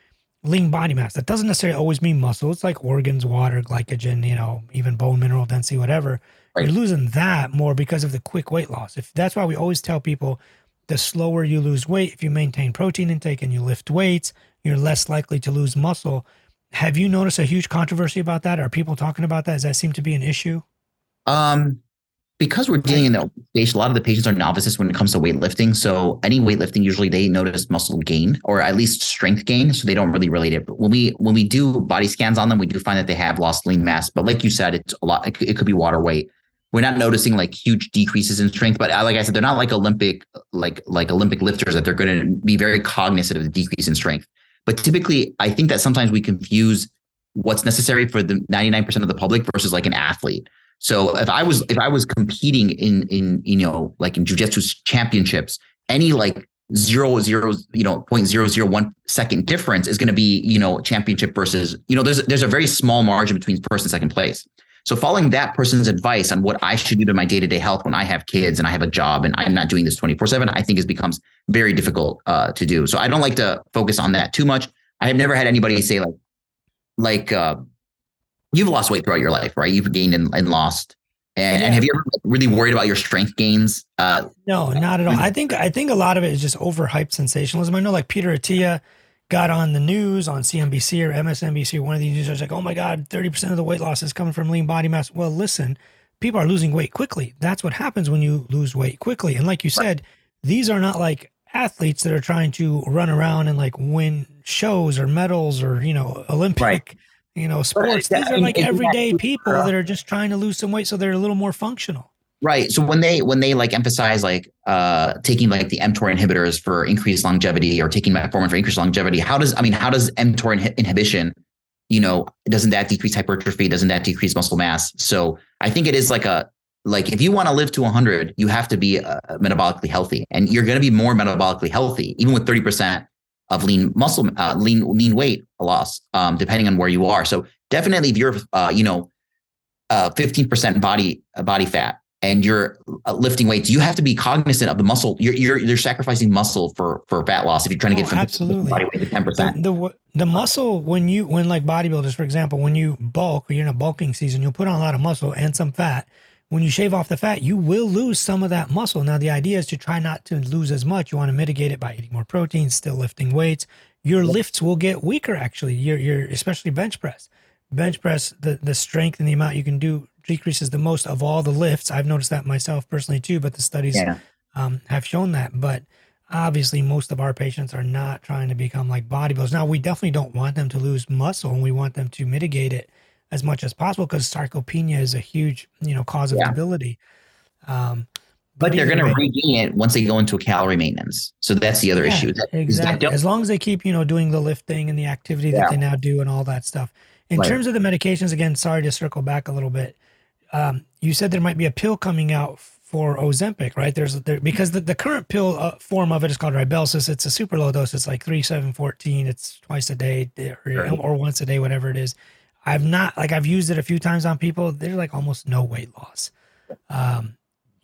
lean body mass. That doesn't necessarily always mean muscle. It's like organs, water, glycogen, you know, even bone mineral density, whatever. Right. You're losing that more because of the quick weight loss. If that's why we always tell people the slower you lose weight, if you maintain protein intake and you lift weights, you're less likely to lose muscle. Have you noticed a huge controversy about that? Are people talking about that? Does that seem to be an issue? Um, because we're dealing in the a lot of the patients are novices when it comes to weightlifting. So any weightlifting, usually they notice muscle gain or at least strength gain. So they don't really relate it. But when we when we do body scans on them, we do find that they have lost lean mass. But like you said, it's a lot. It, it could be water weight. We're not noticing like huge decreases in strength, but uh, like I said, they're not like Olympic like like Olympic lifters that they're going to be very cognizant of the decrease in strength. But typically, I think that sometimes we confuse what's necessary for the 99% of the public versus like an athlete. So if I was if I was competing in in you know like in jujitsu championships, any like zero zero you know point zero zero one second difference is going to be you know championship versus you know there's there's a very small margin between first and second place. So following that person's advice on what I should do to my day to day health when I have kids and I have a job and I'm not doing this twenty four seven, I think it becomes very difficult uh, to do. So I don't like to focus on that too much. I have never had anybody say like like uh, you've lost weight throughout your life, right? You've gained and, and lost. And, yeah. and, have you ever really worried about your strength gains? Uh, no, not at all. I think I think a lot of it is just overhyped sensationalism. I know, like Peter Attia got on the news on CNBC or MSNBC or one of these news. like, "Oh my God, thirty percent of the weight loss is coming from lean body mass." Well, listen, people are losing weight quickly. That's what happens when you lose weight quickly. And like you said, these are not like athletes that are trying to run around and like win shows or medals or you know Olympic. Right you know, sports. These are like everyday people that are just trying to lose some weight, so they're a little more functional. Right. So when they when they like emphasize like uh taking like the mTOR inhibitors for increased longevity or taking metformin for increased longevity, how does I mean how does mTOR in- inhibition, you know, doesn't that decrease hypertrophy? Doesn't that decrease muscle mass? So I think it is like a like if you want to live to 100, you have to be uh, metabolically healthy, and you're going to be more metabolically healthy even with 30 percent of lean muscle, uh, lean lean weight loss, um, depending on where you are. So definitely, if you're, uh, you know, uh, 15% body body fat and you're uh, lifting weights, you have to be cognizant of the muscle. You're you're, you're sacrificing muscle for for fat loss if you're trying to get oh, from absolutely body weight to 10%. The, the, the muscle when you when like bodybuilders, for example, when you bulk or you're in a bulking season, you'll put on a lot of muscle and some fat when you shave off the fat, you will lose some of that muscle. Now, the idea is to try not to lose as much. You want to mitigate it by eating more protein, still lifting weights. Your lifts will get weaker, actually. Your, your especially bench press. Bench press, the, the strength and the amount you can do decreases the most of all the lifts. I've noticed that myself personally too, but the studies yeah. um, have shown that. But obviously, most of our patients are not trying to become like bodybuilders. Now, we definitely don't want them to lose muscle and we want them to mitigate it as much as possible because sarcopenia is a huge, you know, cause of yeah. debility. Um, but, but they're going to regain it once they go into a calorie maintenance. So that's the other yeah, issue. exactly. As long as they keep, you know, doing the lifting and the activity that they now do and all that stuff. In right. terms of the medications, again, sorry to circle back a little bit. Um, you said there might be a pill coming out for Ozempic, right? There's there, because the, the current pill uh, form of it is called Rybelsus. It's a super low dose. It's like three, seven, 14. It's twice a day or, or once a day, whatever it is. I've not like I've used it a few times on people. There's like almost no weight loss. Um,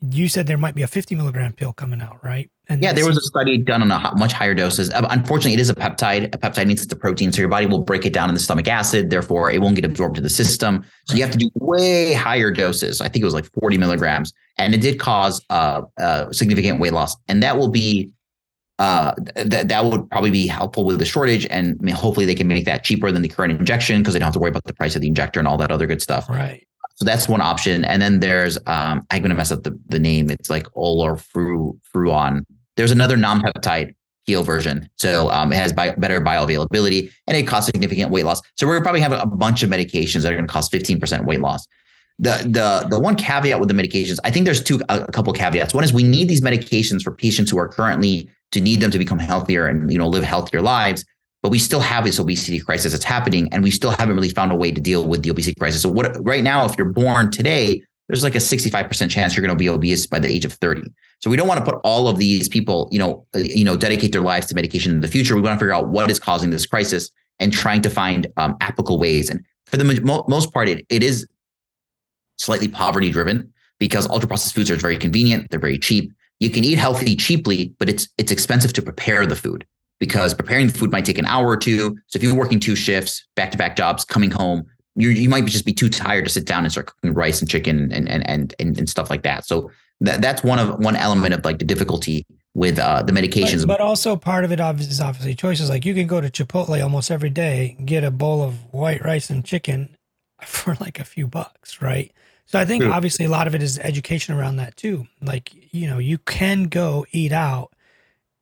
you said there might be a 50 milligram pill coming out, right? And yeah, there was a study done on a much higher doses. Unfortunately, it is a peptide. A peptide needs it's a protein, so your body will break it down in the stomach acid. Therefore, it won't get absorbed to the system. So you have to do way higher doses. I think it was like 40 milligrams, and it did cause uh, uh, significant weight loss. And that will be uh, that that would probably be helpful with the shortage, and I mean, hopefully they can make that cheaper than the current injection because they don't have to worry about the price of the injector and all that other good stuff. Right. So that's one option, and then there's um, I'm gonna mess up the, the name. It's like olorfruon. There's another non-peptide heal version, so um, it has bi- better bioavailability and it costs significant weight loss. So we're probably have a bunch of medications that are gonna cost 15% weight loss the the the one caveat with the medications, I think there's two a, couple caveats. One is we need these medications for patients who are currently to need them to become healthier and you know live healthier lives. But we still have this obesity crisis that's happening, and we still haven't really found a way to deal with the obesity crisis. So what right now, if you're born today, there's like a 65% chance you're going to be obese by the age of 30. So we don't want to put all of these people, you know, uh, you know, dedicate their lives to medication in the future. We want to figure out what is causing this crisis and trying to find um, applicable ways. And for the mo- most part, it, it is slightly poverty driven because ultra processed foods are very convenient. They're very cheap. You can eat healthy cheaply, but it's it's expensive to prepare the food because preparing the food might take an hour or two. So if you're working two shifts, back to back jobs, coming home, you you might just be too tired to sit down and start cooking rice and chicken and and and and, and stuff like that. So that that's one of one element of like the difficulty with uh, the medications. But, but, also part of it is obviously choices. Like you can go to Chipotle almost every day, get a bowl of white rice and chicken for like a few bucks, right? So I think obviously a lot of it is education around that too. Like, you know, you can go eat out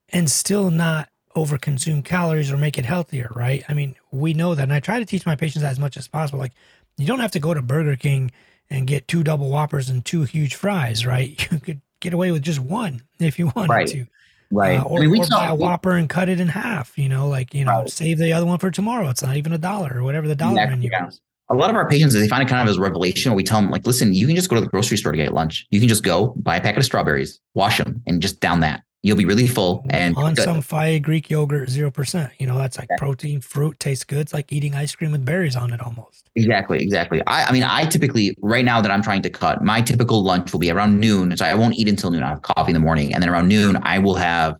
and still not overconsume calories or make it healthier, right? I mean, we know that. And I try to teach my patients as much as possible. Like, you don't have to go to Burger King and get two double whoppers and two huge fries, right? You could get away with just one if you wanted right. to. Right. Uh, or, I mean, or buy a Whopper and cut it in half, you know, like, you know, right. save the other one for tomorrow. It's not even a dollar or whatever the dollar menu yeah. is a lot of our patients they find it kind of as a revelation we tell them like listen you can just go to the grocery store to get lunch you can just go buy a packet of strawberries wash them and just down that you'll be really full and on some Fage greek yogurt zero percent. You know that's like yeah. protein fruit tastes good. It's like eating ice cream with berries on it almost. Exactly exactly. I, I mean i typically right now that i'm trying to cut my typical lunch will be around noon. So i won't eat until noon. I have coffee in the morning. And then around noon i will have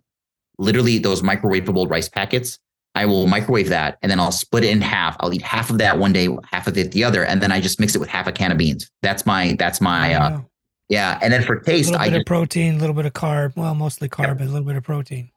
literally those microwavable rice packets. I will microwave that and then I'll split it in half. I'll eat half of that one day, half of it the other, and then I just mix it with half a can of beans. That's my that's my uh, yeah. And then for taste, a little I bit just, of protein, a little bit of carb. Well, mostly carb, yeah. but a little bit of protein.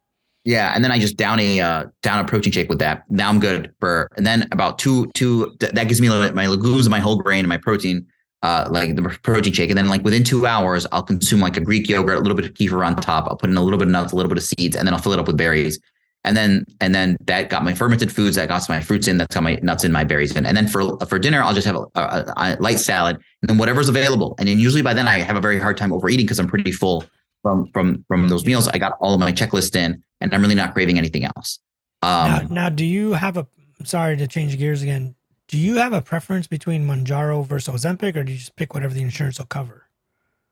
Yeah, and then I just down a uh, down a protein shake with that. Now I'm good for. And then about two two that gives me my legumes, my whole grain, and my protein. Uh, like the protein shake, and then like within two hours, I'll consume like a Greek yogurt, a little bit of kefir on top. I'll put in a little bit of nuts, a little bit of seeds, and then I'll fill it up with berries and then and then that got my fermented foods that got my fruits in that's got my nuts in my berries in. And then for for dinner i'll just have a, a, a light salad and then whatever's available. And then usually by then i have a very hard time overeating because i'm pretty full from from from those meals. I got all of my checklist in and i'm really not craving anything else. Um, now, now do you have a sorry to change gears again. Do you have a preference between Mounjaro versus Ozempic, or do you just pick whatever the insurance will cover?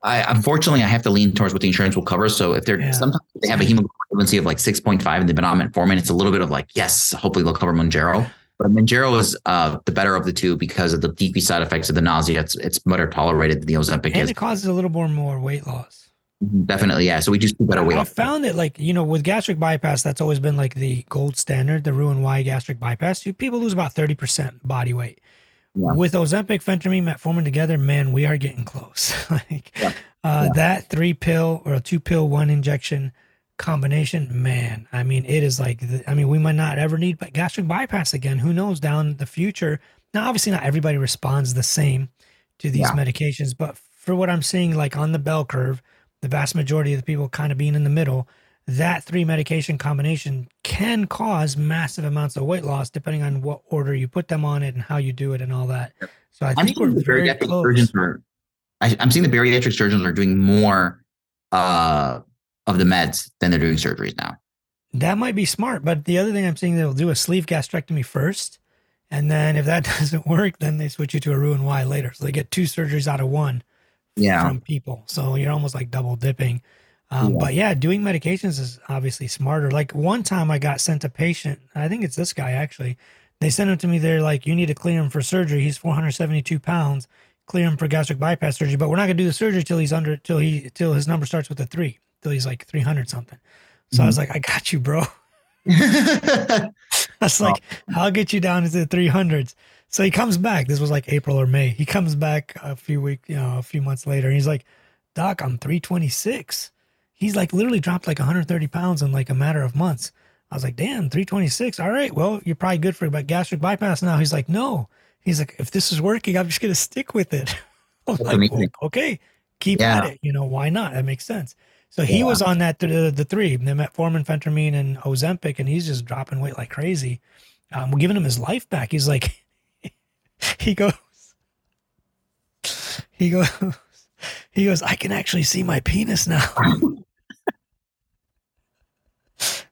I unfortunately I have to lean towards what the insurance will cover. So if they're yeah. sometimes they have a hemoglobin of like 6.5 and they've been on metformin, it's a little bit of like, yes, hopefully they'll cover Mounjaro. But Mounjaro is uh, the better of the two because of the decreased side effects of the nausea. It's it's better tolerated than the Ozempic and is. it causes a little more more weight loss. Mm-hmm, definitely, yeah. So we just do better weight. I found that like you know with gastric bypass, that's always been like the gold standard. The Roux-en-Y gastric bypass, people lose about thirty percent body weight. Yeah. With Ozempic, phentermine, metformin together, man, we are getting close. like yeah. Uh, yeah. that three pill or two pill, one injection combination, man, I mean, it is like, the, I mean, we might not ever need gastric bypass again. Who knows down the future? Now, obviously, not everybody responds the same to these medications, but for what I'm seeing, like on the bell curve, the vast majority of the people kind of being in the middle, that three medication combination can cause massive amounts of weight loss depending on what order you put them on it and how you do it and all that. So I I'm think we're very close. Are, I, am seeing the bariatric surgeons are doing more uh, of the meds than they're doing surgeries now. That might be smart, but the other thing I'm seeing they'll do a sleeve gastrectomy first, and then if that doesn't work, then they switch you to a Roux-en-Y later. So they get two surgeries out of one. Yeah. From people, so you're almost like double dipping. Um, yeah. But yeah, doing medications is obviously smarter. Like one time I got sent a patient, I think it's this guy actually. They sent him to me. They're like, you need to clear him for surgery. He's 472 pounds. Clear him for gastric bypass surgery, but we're not gonna do the surgery till he's under till he till his number starts with a three till he's like 300 something. So mm-hmm. I was like, I got you, bro. I was like, I'll get you down into the 300s. So he comes back. This was like April or May. He comes back a few weeks, you know, a few months later. And he's like, Doc, I'm 326 he's like literally dropped like 130 pounds in like a matter of months. I was like, damn, 326. All right, well, you're probably good for about gastric bypass now. He's like, no. He's like, if this is working, I'm just gonna stick with it. like, well, okay, keep yeah. at it. You know, why not? That makes sense. So he yeah. was on that the, the three, the metformin, phentermine, and Ozempic, and he's just dropping weight like crazy. Um, we're giving him his life back. He's like, he goes, he goes, he goes. I can actually see my penis now,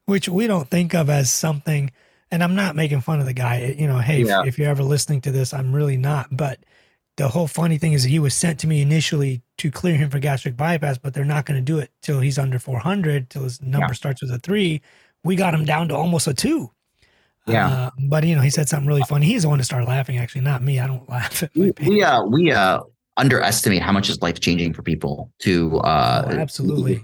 which we don't think of as something. And I'm not making fun of the guy. You know, hey, yeah. if, if you're ever listening to this, I'm really not. But the whole funny thing is he was sent to me initially to clear him for gastric bypass, but they're not going to do it till he's under 400, till his number yeah. starts with a three. We got him down to almost a two. Yeah. Uh, but you know, he said something really funny. He's the one to start laughing, actually, not me. I don't laugh at we, we uh we uh underestimate how much is life changing for people to uh oh, absolutely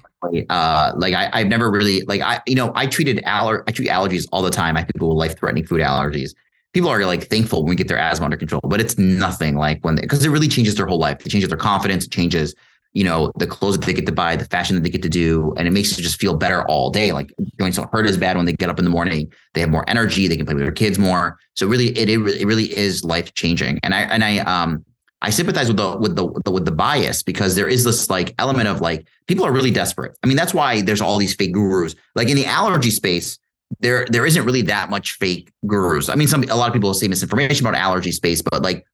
uh like I, I've never really like I you know I treated aller I treat allergies all the time. I have people with life threatening food allergies people are like thankful when we get their asthma under control, but it's nothing like when because it really changes their whole life. It changes their confidence, it changes, you know, the clothes that they get to buy, the fashion that they get to do, and it makes you just feel better all day. Like joints don't hurt as bad when they get up in the morning. They have more energy. They can play with their kids more. So really, it it, it really is life changing. And I and I um I sympathize with the with the, the with the bias because there is this like element of like people are really desperate. I mean, that's why there's all these fake gurus. Like in the allergy space, there there isn't really that much fake gurus. I mean, some a lot of people say misinformation about allergy space, but like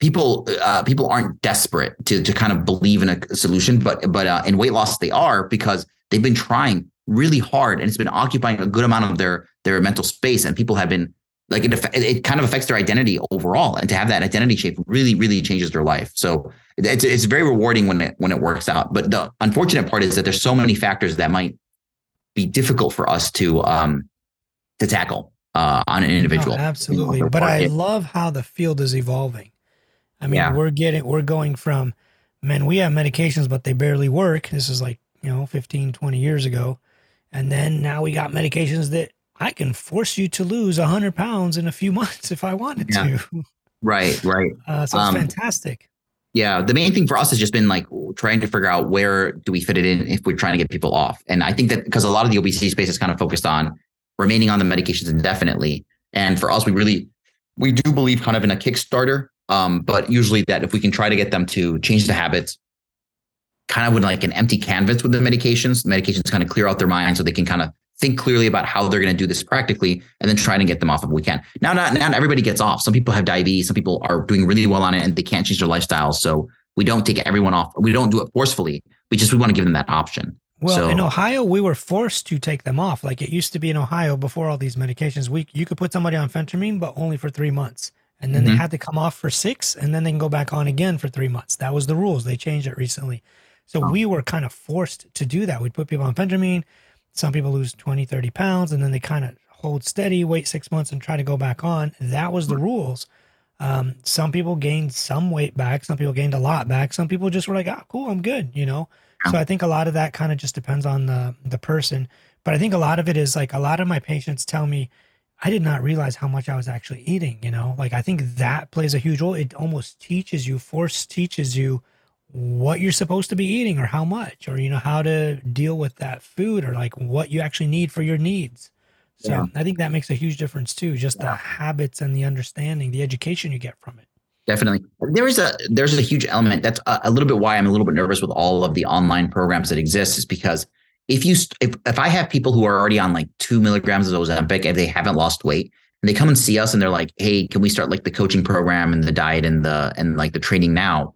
people uh, people aren't desperate to to kind of believe in a solution, but but uh, in weight loss they are because they've been trying really hard and it's been occupying a good amount of their their mental space, and people have been like it it kind of affects their identity overall, and to have that identity shape really really changes their life. So it's it's very rewarding when it when it works out. But the unfortunate part is that there's so many factors that might be difficult for us to um to tackle uh, on an individual. Absolutely. But I love how the field is evolving. I mean, yeah. we're getting, we're going from, man, we have medications, but they barely work. This is like, you know, 15, 20 years ago. And then now we got medications that I can force you to lose 100 pounds in a few months if I wanted yeah. to. Right, right. Uh, so it's um, fantastic. Yeah, the main thing for us has just been like trying to figure out where do we fit it in if we're trying to get people off. And I think that because a lot of the obesity space is kind of focused on remaining on the medications indefinitely. And for us, we really we do believe kind of in a Kickstarter, um, but usually that if we can try to get them to change the habits, kind of with like an empty canvas with the medications, medications kind of clear out their mind so they can kind of think clearly about how they're going to do this practically and then try to get them off if we can. Now, not, not everybody gets off. Some people have diabetes. Some people are doing really well on it and they can't change their lifestyle. So we don't take everyone off. We don't do it forcefully. We just, we want to give them that option. Well, so, in Ohio, we were forced to take them off. Like it used to be in Ohio before all these medications. We you could put somebody on phentermine, but only for three months, and then mm-hmm. they had to come off for six, and then they can go back on again for three months. That was the rules. They changed it recently, so oh. we were kind of forced to do that. We'd put people on phentermine. Some people lose 20, 30 pounds, and then they kind of hold steady, wait six months, and try to go back on. That was the rules. Um, some people gained some weight back. Some people gained a lot back. Some people just were like, "Ah, oh, cool, I'm good," you know. So I think a lot of that kind of just depends on the the person. But I think a lot of it is like a lot of my patients tell me, I did not realize how much I was actually eating, you know? Like I think that plays a huge role. It almost teaches you, force teaches you what you're supposed to be eating or how much or you know how to deal with that food or like what you actually need for your needs. So yeah. I think that makes a huge difference too, just yeah. the habits and the understanding, the education you get from it. Definitely. There is a there's a huge element. That's a, a, little bit why I'm a little bit nervous with all of the online programs that exist is because if you if, if I have people who are already on like two milligrams of Ozempic and they haven't lost weight and they come and see us and they're like, hey, can we start like the coaching program and the diet and the and like the training now?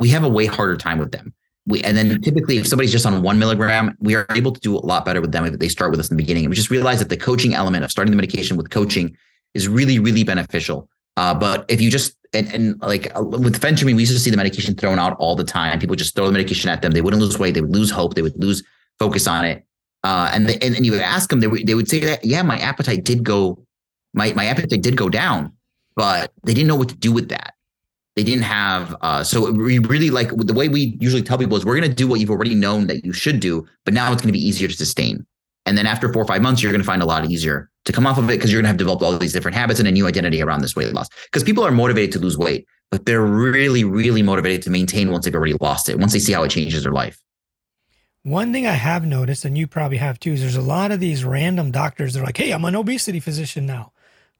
We have a way harder time with them. We and then typically if somebody's just on one milligram, we are able to do a lot better with them if they start with us in the beginning. And we just realize that the coaching element of starting the medication with coaching is really, really beneficial. Uh, but if you just and, and like uh, with phentermine, we used to see the medication thrown out all the time. People just throw the medication at them. They wouldn't lose weight. They would lose hope. They would lose focus on it. Uh, and, they, and and you would ask them, they would they would say that yeah, my appetite did go, my my appetite did go down, but they didn't know what to do with that. They didn't have. Uh, so we really like the way we usually tell people is we're going to do what you've already known that you should do, but now it's going to be easier to sustain. And then after four or five months, you're going to find a lot easier to come off of it because you're going to have developed all these different habits and a new identity around this weight loss. Because people are motivated to lose weight, but they're really, really motivated to maintain once they've already lost it, once they see how it changes their life. One thing I have noticed, and you probably have too, is there's a lot of these random doctors that are like, "Hey, I'm an obesity physician now."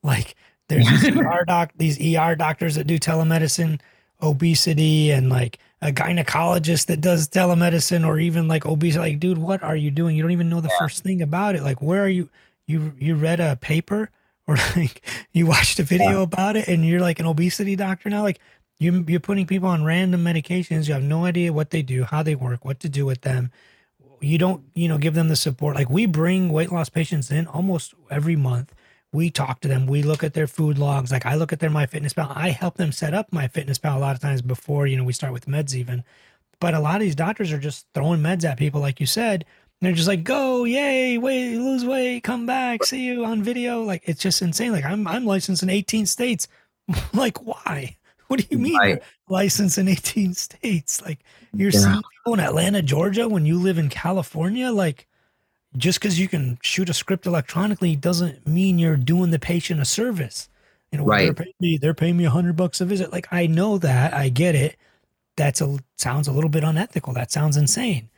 Like there's these ER doc, these ER doctors that do telemedicine, obesity, and like a gynecologist that does telemedicine, or even like obesity. Like, dude, what are you doing? You don't even know the yeah. first thing about it. Like, where are you? You you read a paper or like you watched a video yeah. about it, and you're like an obesity doctor now. Like, you you're putting people on random medications. You have no idea what they do, how they work, what to do with them you don't you know give them the support like we bring weight loss patients in almost every month we talk to them we look at their food logs like i look at their MyFitnessPal i help them set up my MyFitnessPal a lot of times before you know we start with meds even but a lot of these doctors are just throwing meds at people like you said and they're just like go yay wait lose weight come back see you on video like it's just insane like i'm i'm licensed in 18 states like why what do you mean right. licensed in 18 states? Like you're yeah. seeing people in Atlanta, Georgia when you live in California? Like just because you can shoot a script electronically doesn't mean you're doing the patient a service. You know, right. they're paying me, they're paying me a hundred bucks a visit. Like I know that, I get it. That's a sounds a little bit unethical. That sounds insane.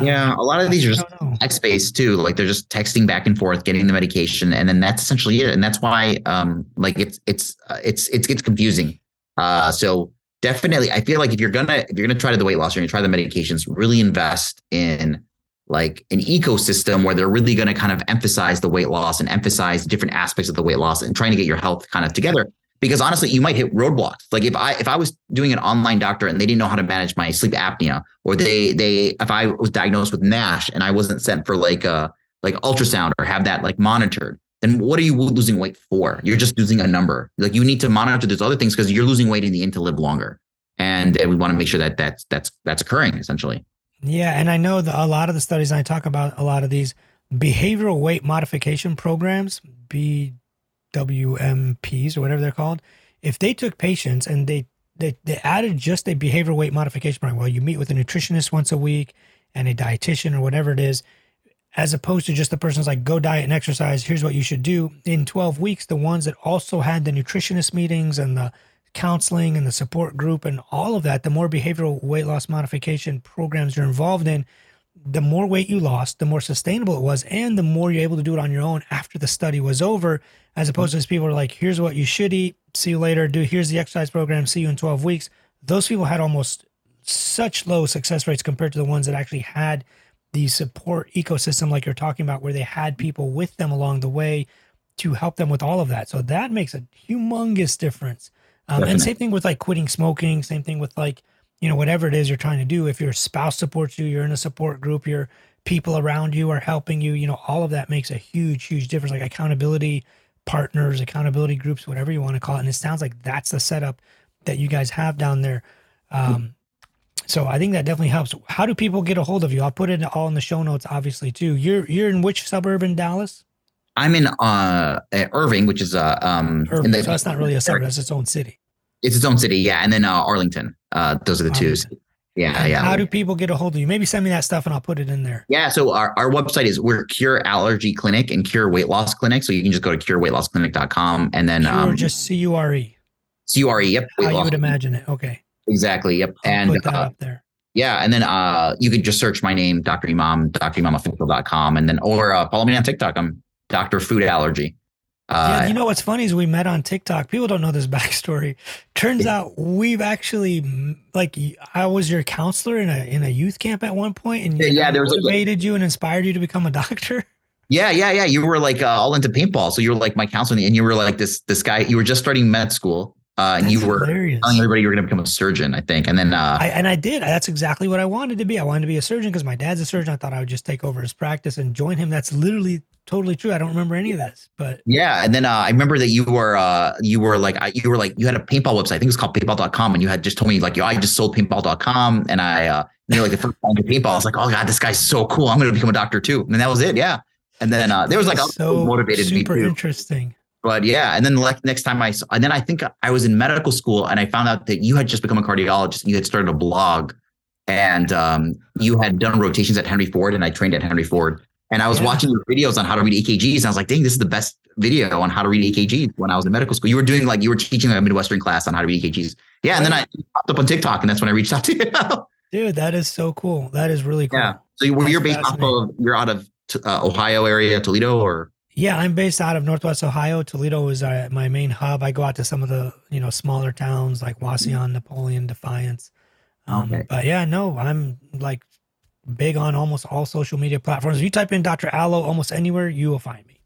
Yeah, um, a lot of these are just text based too. Like they're just texting back and forth, getting the medication, and then that's essentially it. And that's why, um, like it's it's uh, it's it's gets confusing uh, so definitely, I feel like if you're gonna if you're gonna try to the weight loss or you try the medications, really invest in like an ecosystem where they're really going to kind of emphasize the weight loss and emphasize different aspects of the weight loss and trying to get your health kind of together because honestly you might hit roadblocks like if i if i was doing an online doctor and they didn't know how to manage my sleep apnea or they they if i was diagnosed with NASH and i wasn't sent for like a like ultrasound or have that like monitored then what are you losing weight for? You're just losing a number. Like you need to monitor those other things because you're losing weight in the end to live longer. And we want to make sure that that's that's that's occurring essentially. Yeah, and I know that a lot of the studies I talk about a lot of these behavioral weight modification programs, BWMPs or whatever they're called, if they took patients and they they, they added just a behavioral weight modification program, well, you meet with a nutritionist once a week and a dietitian or whatever it is, as opposed to just the person's like, go diet and exercise. Here's what you should do. In 12 weeks, the ones that also had the nutritionist meetings and the counseling and the support group and all of that, the more behavioral weight loss modification programs you're involved in, the more weight you lost, the more sustainable it was, and the more you're able to do it on your own after the study was over, as opposed to these people are like, here's what you should eat, see you later, do here's the exercise program, see you in 12 weeks. Those people had almost such low success rates compared to the ones that actually had the support ecosystem like you're talking about where they had people with them along the way to help them with all of that so that makes a humongous difference um, and same thing with like quitting smoking same thing with like you know whatever it is you're trying to do if your spouse supports you you're in a support group your people around you are helping you you know all of that makes a huge huge difference like accountability partners accountability groups whatever you want to call it and it sounds like that's the setup that you guys have down there um, so I think that definitely helps. How do people get a hold of you? I'll put it all in the show notes, obviously too. You're you're in which suburb in Dallas? I'm in uh Irving, which is uh um Irving, the, so that's not really a suburb, that's its own city. It's its own city, yeah. And then uh Arlington. Uh those are the two. Yeah, and yeah. How do people get a hold of you? Maybe send me that stuff and I'll put it in there. Yeah. So our, our website is we're Cure Allergy Clinic and Cure Weight Loss Clinic. So you can just go to cureweightlossclinic.com and then Cure, um just C U R E. C U R E, yep. How you would imagine it. Okay. Exactly. Yep. I'll and put that uh, up there. Yeah, and then uh, you could just search my name, Dr. Imam, drimamofficial.com, and then or uh, follow me on TikTok. I'm Dr. Food Allergy. Uh, yeah, you know what's funny is we met on TikTok. People don't know this backstory. Turns out we've actually like I was your counselor in a in a youth camp at one point, and yeah, yeah there was motivated a, you and inspired you to become a doctor. Yeah, yeah, yeah. You were like uh, all into paintball, so you were like my counselor, and you were like this this guy. You were just starting med school, uh, and you were hilarious. telling everybody you were going to become a surgeon, I think. And then, uh, I, and I did. That's exactly what I wanted to be. I wanted to be a surgeon because my dad's a surgeon. I thought I would just take over his practice and join him. That's literally totally true. I don't remember any of this, but yeah. And then uh, I remember that you were, uh, you were like, you were like, you had a paintball website. I think it was called paintball.com. And you had just told me like, yo, I just sold paintball.com. And I, uh, you know, like the first time to paintball, I was like, oh God, this guy's so cool. I'm going to become a doctor too. And that was it. Yeah. And then uh, there was like, so motivated super interesting but yeah, and then like next time I saw, and then I think I was in medical school and I found out that you had just become a cardiologist and you had started a blog and um, you had done rotations at Henry Ford and I trained at Henry Ford. And I was yeah. watching your videos on how to read EKGs and I was like, dang, this is the best video on how to read EKGs when I was in medical school. You were doing like, you were teaching a Midwestern class on how to read EKGs. Yeah. And then I popped up on TikTok and that's when I reached out to you. Dude, that is so cool. That is really cool. Yeah. So you, you're based off of you're out of uh, Ohio area, Toledo, or yeah, I'm based out of Northwest Ohio. Toledo is uh, my main hub. I go out to some of the you know smaller towns like Wauseon, Napoleon, Defiance. Um, okay. But yeah, no, I'm like big on almost all social media platforms. If you type in Dr. Alo almost anywhere, you will find me.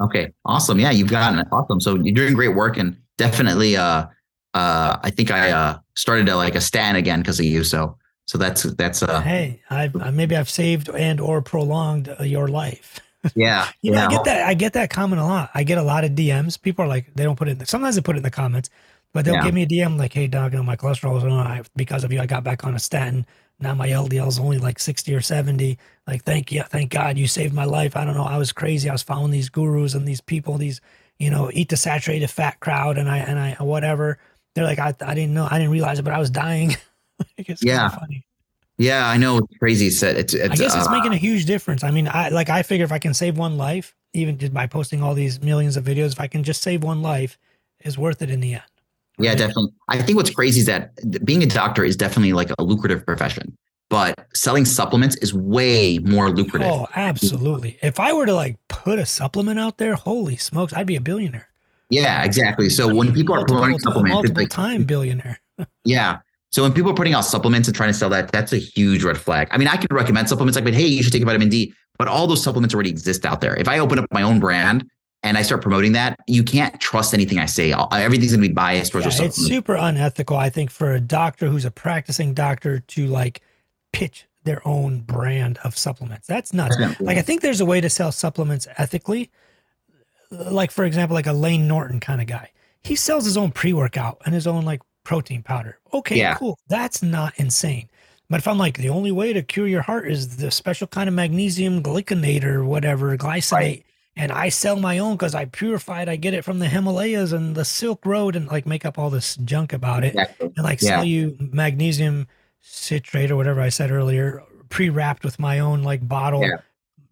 Okay, awesome. Yeah, you've gotten it. Awesome. So you're doing great work, and definitely, uh, uh, I think I uh started to like a statin again because of you. So, so that's that's uh. Hey, I maybe I've saved and or prolonged uh, your life. Yeah, you know, yeah. I get that. I get that comment a lot. I get a lot of DMs. People are like, they don't put it. In, sometimes they put it in the comments, but they'll yeah. give me a DM like, "Hey, dog, you know, my cholesterol is on because of you. I got back on a statin. Now my LDL is only like 60 or 70. Like, thank you. Thank God you saved my life. I don't know. I was crazy. I was following these gurus and these people, these, you know, eat the saturated fat crowd. And I, and I, whatever. They're like, I, I didn't know. I didn't realize it, but I was dying. yeah. Funny. Yeah, I know. It's crazy. It's, it's, it's I guess it's uh, making a huge difference. I mean, I like I figure if I can save one life, even just by posting all these millions of videos, if I can just save one life, is worth it in the end. Yeah, definitely. I think what's crazy is that being a doctor is definitely like a lucrative profession, but selling supplements is way more lucrative. Oh, absolutely. If I were to like put a supplement out there, holy smokes, I'd be a billionaire. Yeah, exactly. So when people multiple, are promoting supplements, multiple like, time billionaire. yeah. So when people are putting out supplements and trying to sell that, that's a huge red flag. I mean, I could recommend supplements like, but hey, you should take vitamin D, but all those supplements already exist out there. If I open up my own brand and I start promoting that, you can't trust anything I say. Everything's gonna be biased towards yeah, It's super unethical, I think, for a doctor who's a practicing doctor to like pitch their own brand of supplements. That's nuts. Like I think there's a way to sell supplements ethically. Like for example, like a Layne Norton kind of guy. He sells his own pre-workout and his own like protein powder. Okay, yeah. cool. That's not insane. But if I'm like the only way to cure your heart is the special kind of magnesium glycinate or whatever glycinate, right and I sell my own because I purified. I get it from the Himalayas and the Silk Road, and like make up all this junk about it, exactly. and like yeah. sell you magnesium citrate or whatever I said earlier, pre-wrapped with my own like bottle. Yeah.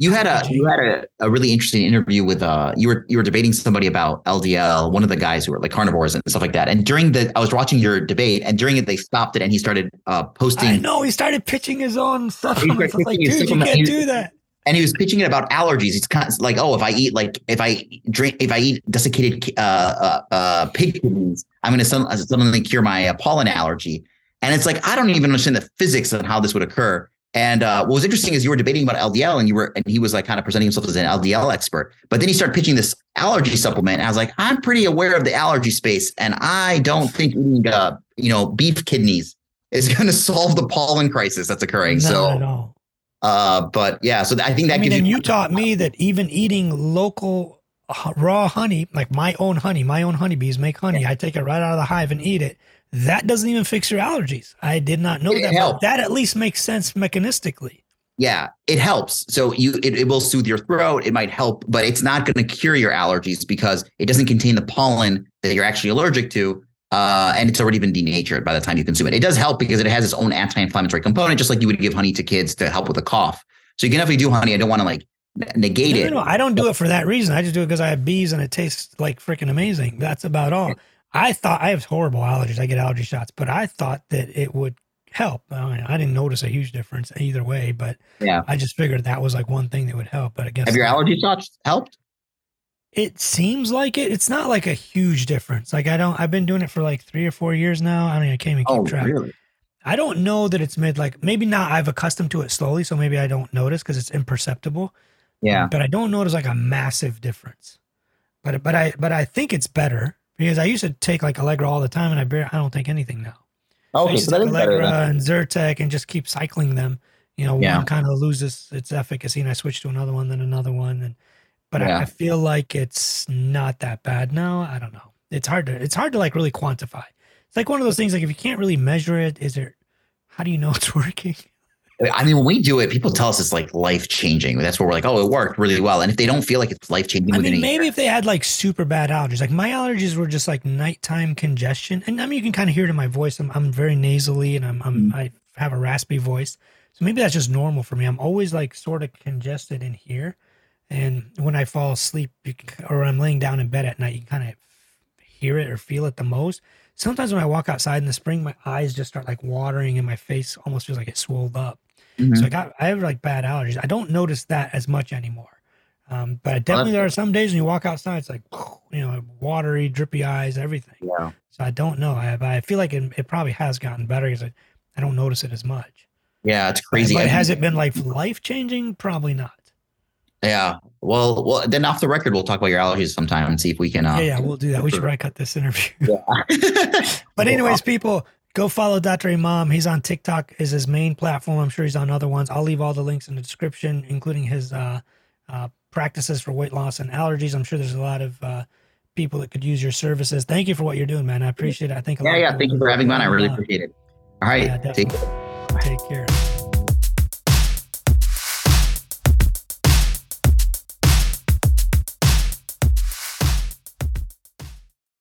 You had a you had a, a really interesting interview with uh you were you were debating somebody about LDL, one of the guys who were like carnivores and stuff like that. And during the I was watching your debate, and during it they stopped it, and he started uh posting. No, he started pitching his own stuff. like, dude, you can't do that and he was pitching it about allergies. It's kind of like, oh, if I eat like if I drink if I eat desiccated uh, uh, uh, pig kidneys, I'm going to suddenly cure my uh, pollen allergy. And it's like I don't even understand the physics of how this would occur. And uh, what was interesting is you were debating about LDL, and you were and he was like kind of presenting himself as an LDL expert. But then he started pitching this allergy supplement. And I was like, I'm pretty aware of the allergy space, and I don't think eating uh, you know beef kidneys is going to solve the pollen crisis that's occurring. Not so uh, but yeah, so I think that I mean, and you, you taught me that even eating local raw honey, like my own honey, my own honeybees make honey. I take it right out of the hive and eat it. That doesn't even fix your allergies. I did not know it that. But that at least makes sense mechanistically. Yeah, it helps. So you it, it will soothe your throat. It might help, but it's not going to cure your allergies because it doesn't contain the pollen that you're actually allergic to uh, and it's already been denatured by the time you consume it. It does help because it has its own anti-inflammatory component, just like you would give honey to kids to help with a cough. So you can definitely do honey. I don't want to like negate no, it. No, no, I don't do it for that reason. I just do it because I have bees and it tastes like freaking amazing. That's about all. I thought I have horrible allergies. I get allergy shots, but I thought that it would help. I, mean, I didn't notice a huge difference either way, but yeah, I just figured that was like one thing that would help. But I guess have your allergy shots helped? It seems like it. It's not like a huge difference. Like I don't. I've been doing it for like three or four years now. I don't even can't even keep oh, track. Really? I don't know that it's made like maybe not. I've accustomed to it slowly, so maybe I don't notice because it's imperceptible. Yeah. But I don't notice like a massive difference. But but I but I think it's better because I used to take like Allegra all the time, and I barely, I don't take anything now. Oh, okay, so that is Allegra better. and Zyrtec and just keep cycling them. You know, yeah. one kind of loses its efficacy, and I switch to another one, then another one, and but yeah. I, I, feel like it's not that bad now. I don't know. It's hard to it's hard to like really quantify. It's like one of those things like if you can't really measure it, is there how do you know it's working? I mean, when we do it, people tell us it's like life changing. That's where we're like, oh, it worked really well. And if they don't feel like it's life changing, I mean, maybe if they had like super bad allergies, like my allergies were just like nighttime congestion, and I mean, you can kind of hear it in my voice. I'm, I'm very nasally, and I'm, I'm mm-hmm. I have a raspy voice, so maybe that's just normal for me. I'm always like sort of congested in here, and when I fall asleep or I'm laying down in bed at night, you kind of hear it or feel it the most. Sometimes when I walk outside in the spring, my eyes just start like watering and my face almost feels like it swelled up. Mhm. So I got I have like bad allergies. I don't notice that as much anymore. Um, but definitely there are some days when you walk outside, it's like you know, watery, drippy eyes, everything. yeah. So I don't know. I I feel like it, it probably has gotten better because I, I don't notice it as much. Yeah, it's crazy. But I- has it been like life changing? Probably not. Yeah. Well, well, then off the record, we'll talk about your allergies sometime and see if we can. Uh, yeah, yeah, we'll do that. We should probably cut this interview. yeah. But anyways, people, go follow Dr. Imam. He's on TikTok is his main platform. I'm sure he's on other ones. I'll leave all the links in the description, including his uh, uh, practices for weight loss and allergies. I'm sure there's a lot of uh, people that could use your services. Thank you for what you're doing, man. I appreciate it. I think a lot yeah, yeah. Thank you for having me on. I really appreciate it. All right. Yeah, take. Take care.